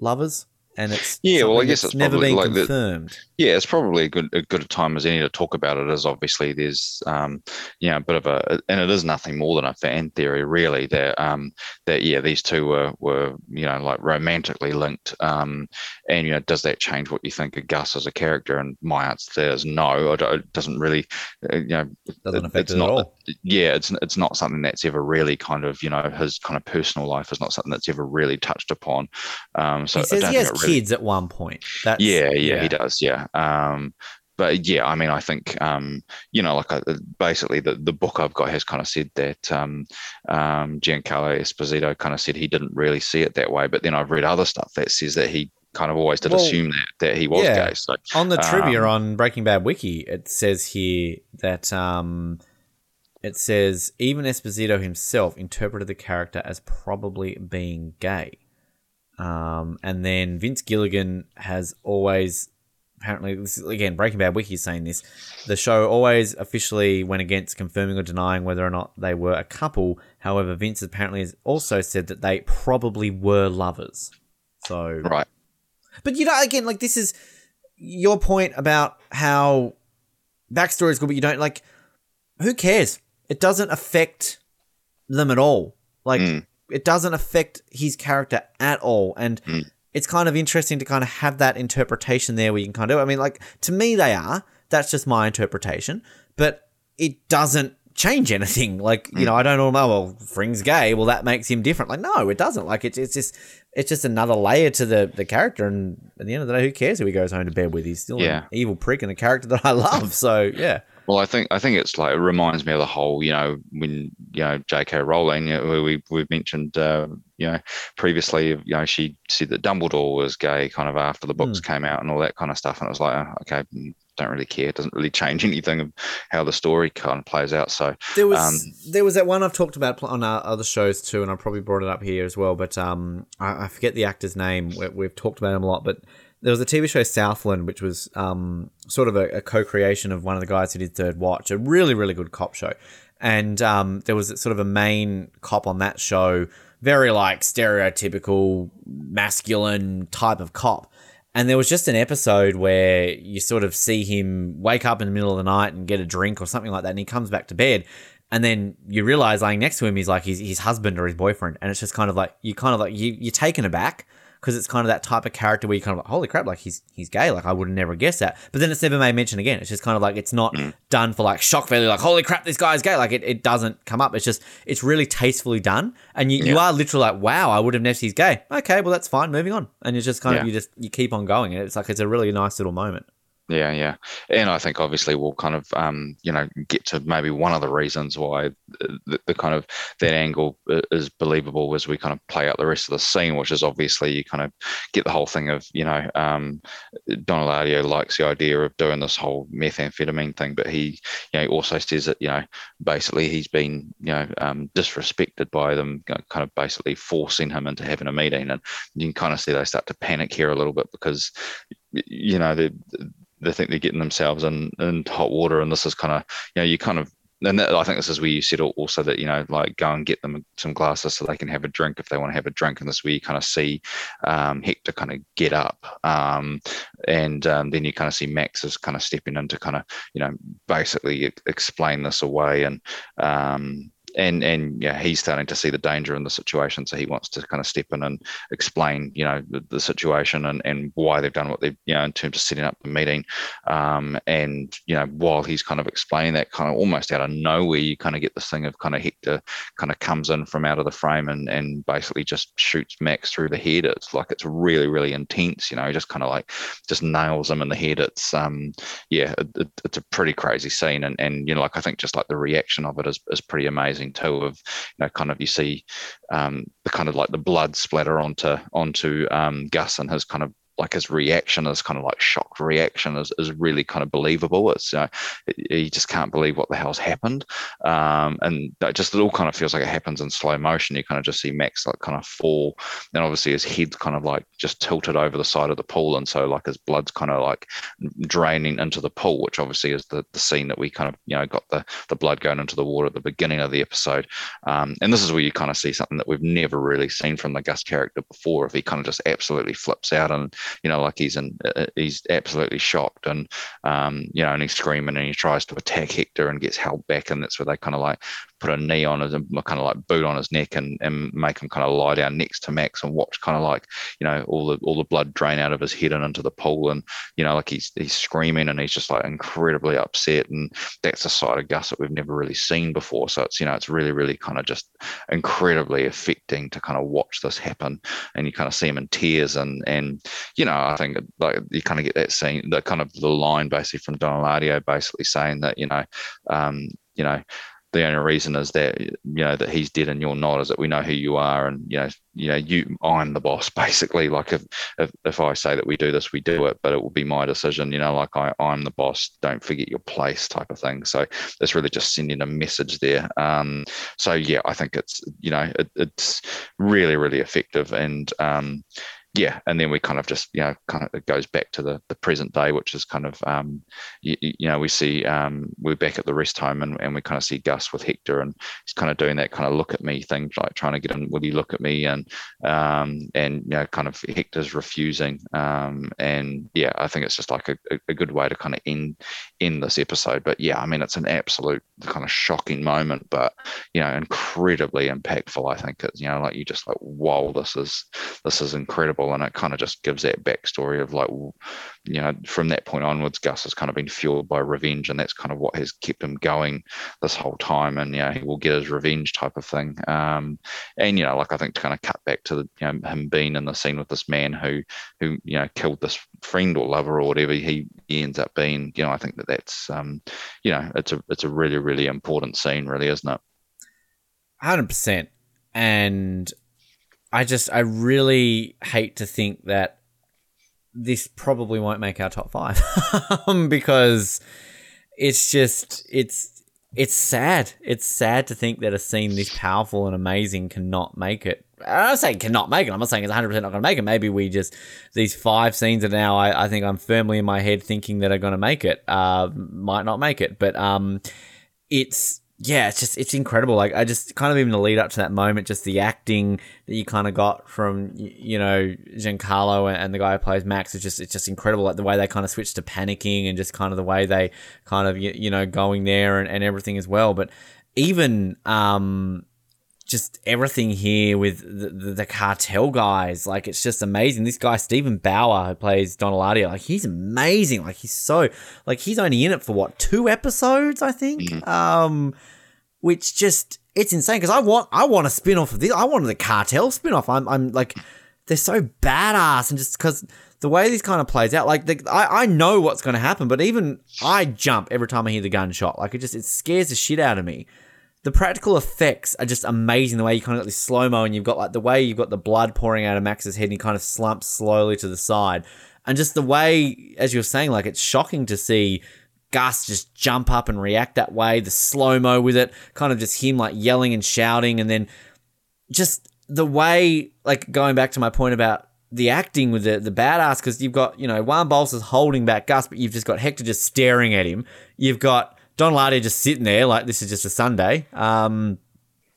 lovers and it's yeah. Well, I guess it's never been like confirmed. The, yeah, it's probably a good a good a time as any to talk about it. As obviously there's um you know a bit of a and it is nothing more than a fan theory really that um that yeah these two were were you know like romantically linked um and you know does that change what you think of Gus as a character? And my answer is no. It doesn't really uh, you know doesn't affect it's it not, at all. Yeah, it's it's not something that's ever really kind of you know his kind of personal life is not something that's ever really touched upon. Um, so he says he has kids at one point. That's, yeah, yeah, yeah, he does. Yeah. Um, but yeah, I mean, I think um, you know, like uh, basically the, the book I've got has kind of said that um, um, Giancarlo Esposito kind of said he didn't really see it that way, but then I've read other stuff that says that he kind of always did well, assume that, that he was yeah. gay. So on the trivia um, on Breaking Bad wiki, it says here that um, it says even Esposito himself interpreted the character as probably being gay. Um, and then Vince Gilligan has always apparently this is, again Breaking Bad wiki is saying this. The show always officially went against confirming or denying whether or not they were a couple. However, Vince apparently has also said that they probably were lovers. So right, but you know, again, like this is your point about how backstory is good, but you don't like. Who cares? It doesn't affect them at all. Like. Mm it doesn't affect his character at all. And mm. it's kind of interesting to kind of have that interpretation there where you can kind of, I mean, like to me, they are. That's just my interpretation. But it doesn't change anything. Like, you know, I don't all know, well, Fring's gay. Well, that makes him different. Like, no, it doesn't. Like, it's, it's just, it's just another layer to the, the character. And at the end of the day, who cares who he goes home to bed with? He's still Yeah. an evil prick and a character that I love. So, yeah. Well, I think I think it's like it reminds me of the whole, you know, when you know J.K. Rowling, you know, we we've mentioned, uh, you know, previously, you know, she said that Dumbledore was gay, kind of after the books came out and all that kind of stuff, and it was like, oh, okay, mm, don't really care. It doesn't really change anything of how the story kind of plays out. So There was Um, there was that one I've talked about on our other shows too, and I probably brought it up here as well. But um, I, I forget the actor's name. We, we've talked about him a lot, but there was a TV show Southland, which was um sort of a, a co-creation of one of the guys who did Third Watch, a really really good cop show. And um, there was sort of a main cop on that show, very like stereotypical masculine type of cop. And there was just an episode where you sort of see him wake up in the middle of the night and get a drink or something like that, and he comes back to bed. And then you realize lying next to him, he's like his, his husband or his boyfriend. And it's just kind of like, you kind of like, you, you're taken aback because it's kind of that type of character where you kind of like, holy crap, like he's he's gay. Like I would have never guessed that. But then it's never made mention again. It's just kind of like, it's not mm. done for like shock value, like, holy crap, this guy's gay. Like it, it doesn't come up. It's just, it's really tastefully done. And you, you are literally like, wow, I would have never he's gay. Okay, well, that's fine. Moving on. And it's just kind of, you just, you keep on going. And it's like, it's a really nice little moment. Yeah, yeah, and I think obviously we'll kind of um, you know get to maybe one of the reasons why the, the kind of that angle is believable as we kind of play out the rest of the scene, which is obviously you kind of get the whole thing of you know um, Don Eladio likes the idea of doing this whole methamphetamine thing, but he you know also says that you know basically he's been you know um, disrespected by them, kind of basically forcing him into having a meeting, and you can kind of see they start to panic here a little bit because you know they they think they're getting themselves in in hot water, and this is kind of you know you kind of and that, I think this is where you said also that you know like go and get them some glasses so they can have a drink if they want to have a drink, and this is where you kind of see um, Hector kind of get up, um, and um, then you kind of see Max is kind of stepping in to kind of you know basically explain this away and. Um, and and yeah, he's starting to see the danger in the situation, so he wants to kind of step in and explain, you know, the, the situation and, and why they've done what they've, you know, in terms of setting up the meeting. Um, and you know, while he's kind of explaining that, kind of almost out of nowhere, you kind of get this thing of kind of Hector kind of comes in from out of the frame and and basically just shoots Max through the head. It's like it's really really intense, you know, just kind of like just nails him in the head. It's um yeah, it, it, it's a pretty crazy scene, and and you know, like I think just like the reaction of it is is pretty amazing too. Of you know, kind of you see um, the kind of like the blood splatter onto onto um, Gus and his kind of like his reaction, is kind of like shocked reaction is, is really kind of believable. It's you know, he just can't believe what the hell's happened, um, and that just it all kind of feels like it happens in slow motion. You kind of just see Max like kind of fall, and obviously his head's kind of like just tilted over the side of the pool, and so like his blood's kind of like draining into the pool, which obviously is the, the scene that we kind of you know got the the blood going into the water at the beginning of the episode, um, and this is where you kind of see something that we've never really seen from the Gus character before. If he kind of just absolutely flips out and you know like he's in uh, he's absolutely shocked and um, you know and he's screaming and he tries to attack Hector and gets held back, and that's where they kind of like put a knee on his kind of like boot on his neck and, and make him kind of lie down next to Max and watch kind of like you know all the all the blood drain out of his head and into the pool. And you know like he's he's screaming and he's just like incredibly upset. And that's a side of Gus that we've never really seen before. So it's you know it's really really kind of just incredibly affecting to kind of watch this happen. And you kind of see him in tears. And and you know I think like you kind of get that scene the kind of the line basically from Don Eladio basically saying that you know um you know the only reason is that you know that he's dead and you're not is that we know who you are and you know you know you I'm the boss basically. Like if if, if I say that we do this we do it but it will be my decision you know like I, I'm the boss don't forget your place type of thing. So it's really just sending a message there. Um so yeah I think it's you know it, it's really really effective and um yeah, and then we kind of just you know kind of it goes back to the the present day, which is kind of um you, you know we see um we're back at the rest home and, and we kind of see Gus with Hector and he's kind of doing that kind of look at me thing, like trying to get him, will you look at me and um and you know kind of Hector's refusing um and yeah I think it's just like a, a good way to kind of end end this episode. But yeah, I mean it's an absolute kind of shocking moment, but you know incredibly impactful. I think it's you know like you just like whoa this is this is incredible incredible, and it kind of just gives that backstory of like, you know, from that point onwards, Gus has kind of been fueled by revenge, and that's kind of what has kept him going this whole time. And you know, he will get his revenge type of thing. Um, and you know, like I think to kind of cut back to the, you know, him being in the scene with this man who who you know killed this friend or lover or whatever he, he ends up being. You know, I think that that's um, you know, it's a it's a really really important scene, really, isn't it? Hundred percent, and I just I really hate to think that this probably won't make our top five because it's just it's it's sad. It's sad to think that a scene this powerful and amazing cannot make it. I'm saying cannot make it. I'm not saying it's 100 percent not going to make it. Maybe we just these five scenes are now. I, I think I'm firmly in my head thinking that are going to make it. Uh, might not make it, but um, it's yeah, it's just it's incredible. Like I just kind of even the lead up to that moment, just the acting that you kind of got from you know Giancarlo and the guy who plays Max is just it's just incredible. Like the way they kind of switch to panicking and just kind of the way they kind of you know going there and, and everything as well. But even um just everything here with the, the, the, cartel guys. Like, it's just amazing. This guy, Steven Bauer, who plays Don Eladio, like, he's amazing. Like, he's so, like, he's only in it for what, two episodes, I think? Mm-hmm. Um, which just, it's insane because I want, I want a spin off of this. I wanted the cartel spin off. I'm, I'm like, they're so badass. And just because the way this kind of plays out, like, the, I, I know what's going to happen, but even I jump every time I hear the gunshot. Like, it just, it scares the shit out of me the practical effects are just amazing. The way you kind of got this slow mo, and you've got like the way you've got the blood pouring out of Max's head, and he kind of slumps slowly to the side, and just the way, as you were saying, like it's shocking to see Gus just jump up and react that way. The slow mo with it, kind of just him like yelling and shouting, and then just the way, like going back to my point about the acting with the the badass, because you've got you know Juan Bolsa's holding back Gus, but you've just got Hector just staring at him. You've got Don Eladio just sitting there like this is just a Sunday. Um,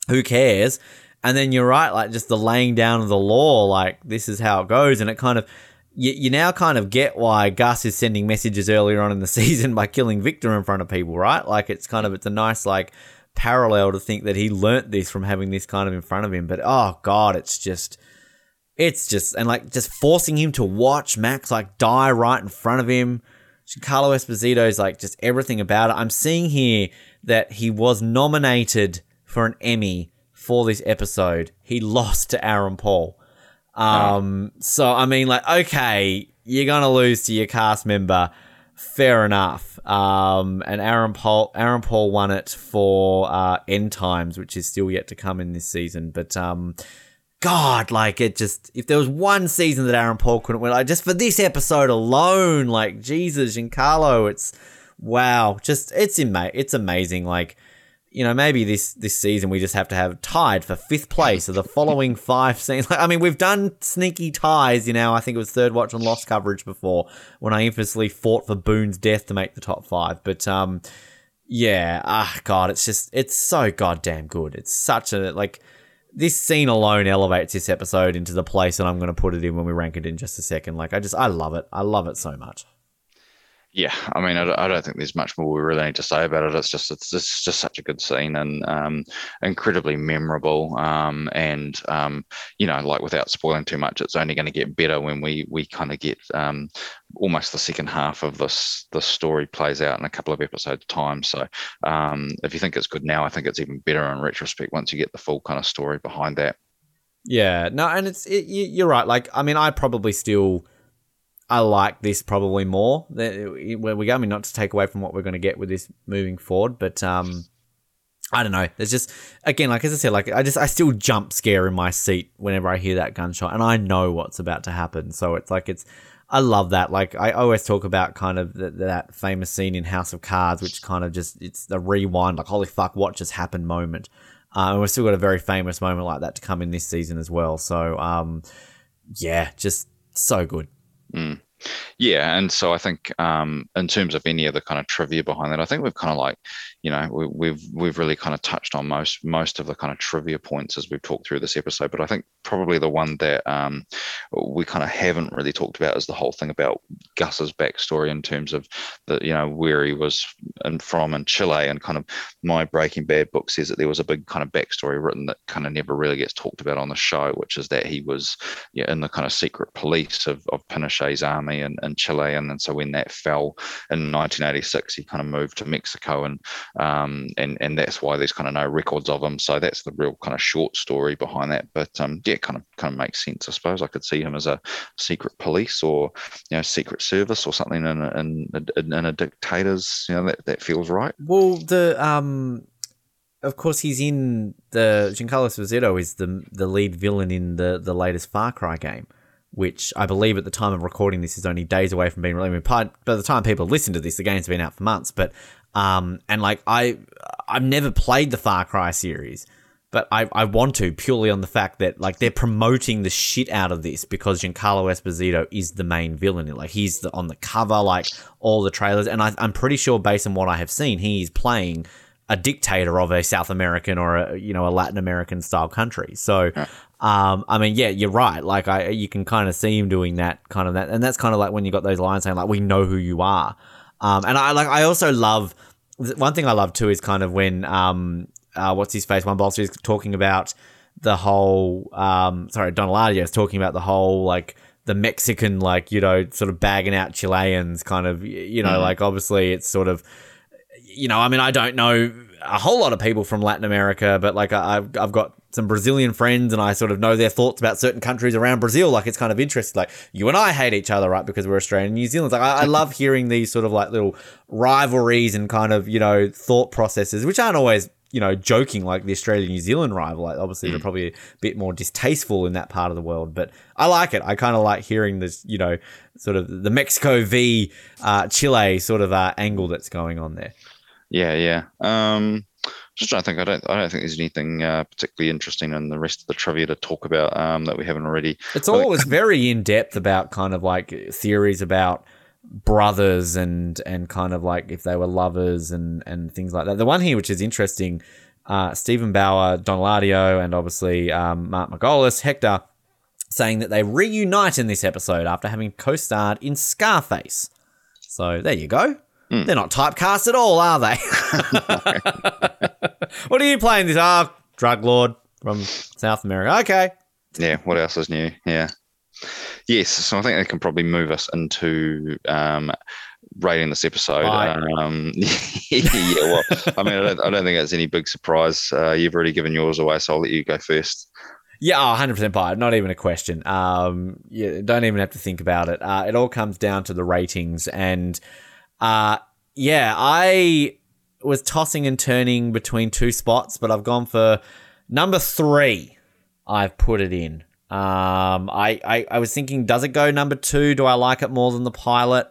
who cares? And then you're right, like just the laying down of the law, like this is how it goes, and it kind of you, you now kind of get why Gus is sending messages earlier on in the season by killing Victor in front of people, right? Like it's kind of it's a nice like parallel to think that he learnt this from having this kind of in front of him. But oh god, it's just it's just and like just forcing him to watch Max like die right in front of him. Carlo Esposito is like just everything about it. I'm seeing here that he was nominated for an Emmy for this episode. He lost to Aaron Paul. Um, so I mean, like, okay, you're gonna lose to your cast member. Fair enough. Um, and Aaron Paul, Aaron Paul won it for uh, End Times, which is still yet to come in this season. But um, God, like it just if there was one season that Aaron Paul couldn't win, like just for this episode alone, like Jesus and Carlo, it's wow, just it's ima- it's amazing. Like you know, maybe this this season we just have to have tied for fifth place of the following five scenes. Like, I mean, we've done sneaky ties. You know, I think it was third watch and lost coverage before when I infamously fought for Boone's death to make the top five. But um, yeah, ah, God, it's just it's so goddamn good. It's such a like this scene alone elevates this episode into the place that I'm going to put it in when we rank it in just a second. Like, I just, I love it. I love it so much. Yeah, I mean, I, don't think there's much more we really need to say about it. It's just, it's, it's just such a good scene and um, incredibly memorable. Um, and um, you know, like without spoiling too much, it's only going to get better when we we kind of get um, almost the second half of this the story plays out in a couple of episodes time. So um, if you think it's good now, I think it's even better in retrospect once you get the full kind of story behind that. Yeah, no, and it's it, you're right. Like, I mean, I probably still I like this probably more where we go. I mean, not to take away from what we're going to get with this moving forward, but um, I don't know. There's just again, like as I said, like I just I still jump scare in my seat whenever I hear that gunshot, and I know what's about to happen. So it's like it's I love that. Like I always talk about kind of the, that famous scene in House of Cards, which kind of just it's the rewind, like holy fuck, what just happened moment. Uh, and we've still got a very famous moment like that to come in this season as well. So um, yeah, just so good. Mm. Yeah, and so I think um, in terms of any of the kind of trivia behind that, I think we've kind of like, you know, we, we've we've really kind of touched on most most of the kind of trivia points as we've talked through this episode. But I think probably the one that um, we kind of haven't really talked about is the whole thing about Gus's backstory in terms of the you know where he was and from in Chile, and kind of my Breaking Bad book says that there was a big kind of backstory written that kind of never really gets talked about on the show, which is that he was yeah, in the kind of secret police of, of Pinochet's army and Chile. And then so when that fell in 1986, he kind of moved to Mexico, and um, and and that's why there's kind of no records of him. So that's the real kind of short story behind that. But um, yeah, kind of kind of makes sense, I suppose. I could see him as a secret police or you know secret service or something in a, in, in, in a dictator's. You know that that feels right. Well, the um of course, he's in the Giancarlo Esposito is the the lead villain in the the latest Far Cry game which I believe at the time of recording this is only days away from being released. By the time people listen to this, the game's been out for months. But um, and like I, I've never played the Far Cry series, but I, I want to purely on the fact that like they're promoting the shit out of this because Giancarlo Esposito is the main villain. Like he's the, on the cover, like all the trailers, and I, I'm pretty sure based on what I have seen, he is playing a dictator of a South American or a you know a Latin American style country. So, um, I mean, yeah, you're right. Like I, you can kind of see him doing that kind of that, and that's kind of like when you got those lines saying like, "We know who you are," um, and I like I also love one thing I love too is kind of when um, uh, what's his face Juan Bolsa is talking about the whole um, sorry Don Eladio is talking about the whole like the Mexican like you know sort of bagging out Chileans kind of you know mm. like obviously it's sort of you know, I mean, I don't know a whole lot of people from Latin America, but like I've I've got some Brazilian friends, and I sort of know their thoughts about certain countries around Brazil. Like it's kind of interesting. Like you and I hate each other, right? Because we're Australian and New Zealand. Like I, I love hearing these sort of like little rivalries and kind of you know thought processes, which aren't always you know, joking like the Australia New Zealand rival. Like obviously, they're mm. probably a bit more distasteful in that part of the world, but I like it. I kind of like hearing this, you know, sort of the Mexico v uh, Chile sort of uh, angle that's going on there. Yeah, yeah. Um, just trying to think. I don't. I don't think there's anything uh, particularly interesting in the rest of the trivia to talk about um, that we haven't already. It's always very in depth about kind of like theories about brothers and and kind of like if they were lovers and and things like that. The one here which is interesting, uh, Steven Bauer, Don Eladio, and obviously um, Mark Margolis, Hector, saying that they reunite in this episode after having co-starred in Scarface. So there you go. Mm. They're not typecast at all, are they? what are you playing this? Ah, oh, drug lord from South America. Okay. Yeah. What else is new? Yeah. Yes. So I think they can probably move us into um, rating this episode. Um, yeah. Well, I mean, I don't, I don't, think it's any big surprise. Uh, you've already given yours away, so I'll let you go first. Yeah, oh, 100% buy it. Not even a question. Um, you don't even have to think about it. Uh, it all comes down to the ratings and uh, yeah, I was tossing and turning between two spots, but I've gone for number three. I've put it in. Um, I, I, I was thinking, does it go number two? Do I like it more than the pilot?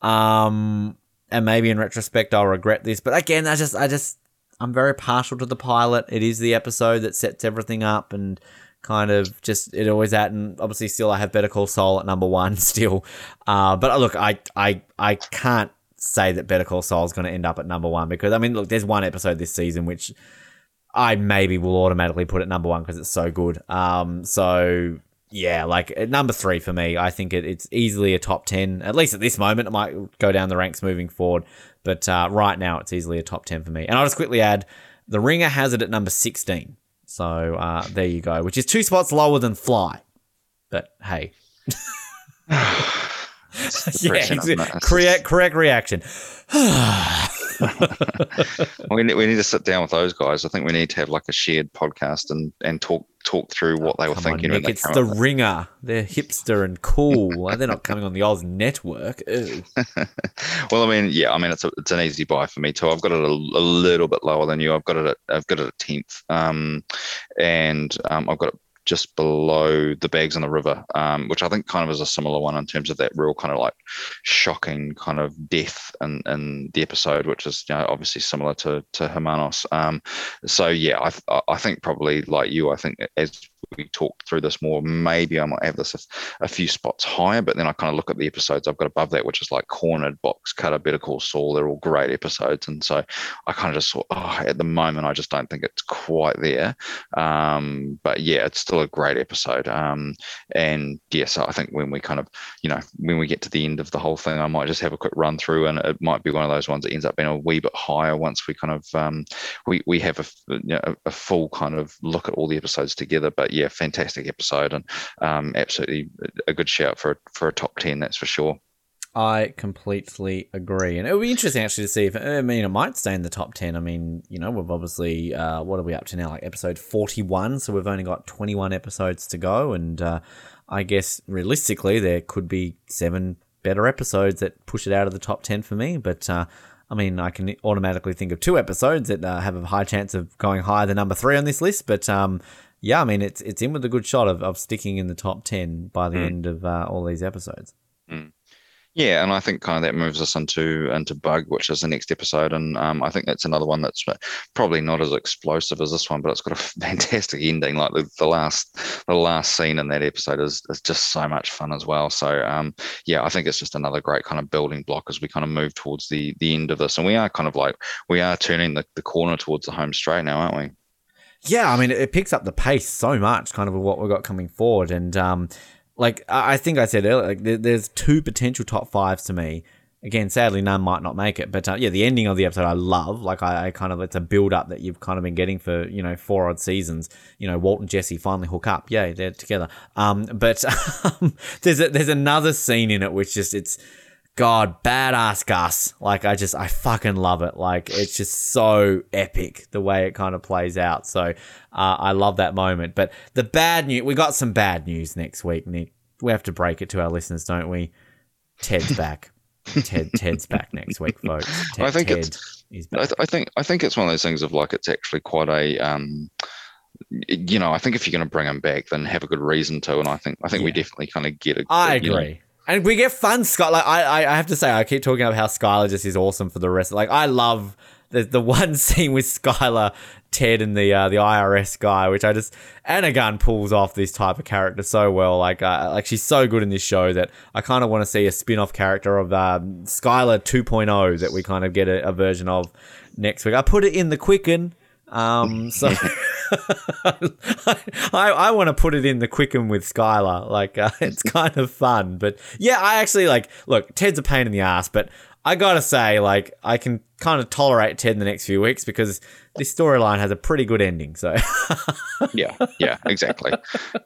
Um, and maybe in retrospect, I'll regret this. But again, I just, I just, I'm very partial to the pilot. It is the episode that sets everything up and kind of just it always at and obviously still I have Better Call Saul at number one still. Uh, but look, I I I can't say that Better Call Saul is going to end up at number one because I mean, look, there's one episode this season which I maybe will automatically put at number one because it's so good. Um, so yeah, like at number three for me, I think it, it's easily a top ten. At least at this moment, it might go down the ranks moving forward, but uh, right now it's easily a top ten for me. And I'll just quickly add, The Ringer has it at number sixteen. So uh, there you go, which is two spots lower than Fly. But hey. yeah, correct, correct reaction. we, need, we need to sit down with those guys. I think we need to have like a shared podcast and, and talk talk through what they were thinking. On, Nick, it's the ringer. They're hipster and cool. They're not coming on the Oz network. well, I mean, yeah, I mean, it's a, it's an easy buy for me too. I've got it a, a little bit lower than you. I've got it at, I've got it at tenth, um, and um, I've got it just below the bags in the river, um, which I think kind of is a similar one in terms of that real kind of like shocking kind of death in, in the episode, which is you know, obviously similar to to Hermanos. Um, so yeah, I I think probably like you, I think as we talk through this more, maybe I might have this a, a, few spots higher. But then I kind of look at the episodes I've got above that, which is like Cornered, Box Cutter, Better Call Saul. They're all great episodes, and so I kind of just thought, oh, at the moment, I just don't think it's quite there. Um, but yeah, it's still a great episode. Um, and yes, I think when we kind of, you know, when we get to the end of the whole thing, I might just have a quick run through, and it might be one of those ones that ends up being a wee bit higher once we kind of um, we we have a you know, a full kind of look at all the episodes together. But yeah, fantastic episode and um, absolutely a good shout for for a top ten. That's for sure. I completely agree, and it would be interesting actually to see if I mean it might stay in the top ten. I mean, you know, we've obviously uh, what are we up to now? Like episode forty-one, so we've only got twenty-one episodes to go, and uh, I guess realistically there could be seven better episodes that push it out of the top ten for me. But uh, I mean, I can automatically think of two episodes that uh, have a high chance of going higher than number three on this list. But um, yeah, I mean, it's it's in with a good shot of, of sticking in the top ten by the mm. end of uh, all these episodes. Mm. Yeah, and I think kind of that moves us into into Bug, which is the next episode, and um, I think that's another one that's probably not as explosive as this one, but it's got a fantastic ending. Like the, the last the last scene in that episode is, is just so much fun as well. So um, yeah, I think it's just another great kind of building block as we kind of move towards the the end of this, and we are kind of like we are turning the, the corner towards the home straight now, aren't we? Yeah, I mean, it picks up the pace so much, kind of what we've got coming forward, and um, like I think I said earlier, like there's two potential top fives to me. Again, sadly, none might not make it, but uh, yeah, the ending of the episode I love. Like I, I, kind of it's a build up that you've kind of been getting for you know four odd seasons. You know, Walt and Jesse finally hook up. Yay, they're together. Um, but um, there's a, there's another scene in it which just it's God, badass Gus. Like, I just, I fucking love it. Like, it's just so epic the way it kind of plays out. So, uh, I love that moment. But the bad news, we got some bad news next week, Nick. We have to break it to our listeners, don't we? Ted's back. Ted, Ted's back next week, folks. Ted, I think Ted it's, I, th- I, think, I think it's one of those things of like, it's actually quite a, um, you know, I think if you're going to bring him back, then have a good reason to. And I think, I think yeah. we definitely kind of get it. I agree. Know, and we get fun Scott. Like I, I have to say, I keep talking about how Skyler just is awesome for the rest. Like I love the the one scene with Skyler, Ted, and the uh, the IRS guy, which I just Anna Gunn pulls off this type of character so well. Like uh, like she's so good in this show that I kind of want to see a spin off character of um, Skyler 2.0 that we kind of get a, a version of next week. I put it in the Quicken. Um, so I, I want to put it in the Quicken with Skyler. Like uh, it's kind of fun, but yeah, I actually like. Look, Ted's a pain in the ass, but I gotta say, like, I can kind of tolerate Ted in the next few weeks because this storyline has a pretty good ending. So yeah, yeah, exactly.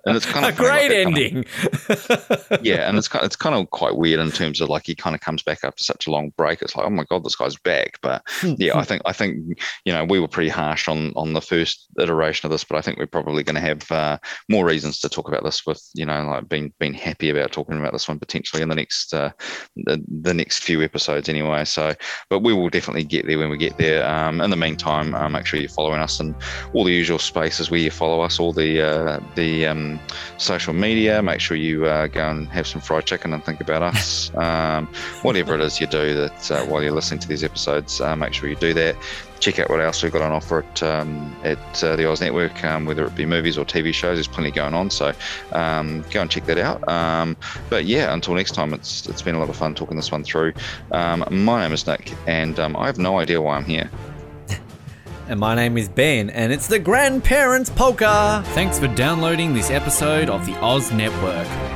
And it's kind of a great like ending. Kind of, yeah, and it's kind of, it's kind of quite weird in terms of like he kind of comes back after such a long break. It's like oh my god, this guy's back. But yeah, I think I think you know we were pretty harsh on on the first iteration of this, but I think we're probably going to have uh, more reasons to talk about this with you know like being being happy about talking about this one potentially in the next uh, the, the next few episodes anyway. So, but we will definitely get there when we get there. Um, in the meantime. Um, make sure you're following us in all the usual spaces where you follow us, all the uh, the um, social media. Make sure you uh, go and have some fried chicken and think about us. Um, whatever it is you do that uh, while you're listening to these episodes, uh, make sure you do that. Check out what else we've got on offer at um, at uh, the Oz Network, um, whether it be movies or TV shows. There's plenty going on, so um, go and check that out. but yeah, until next time, it's it's been a lot of fun talking this one through. my name is Nick, and I have no idea why I'm here. And my name is Ben, and it's the Grandparents Polka! Thanks for downloading this episode of the Oz Network.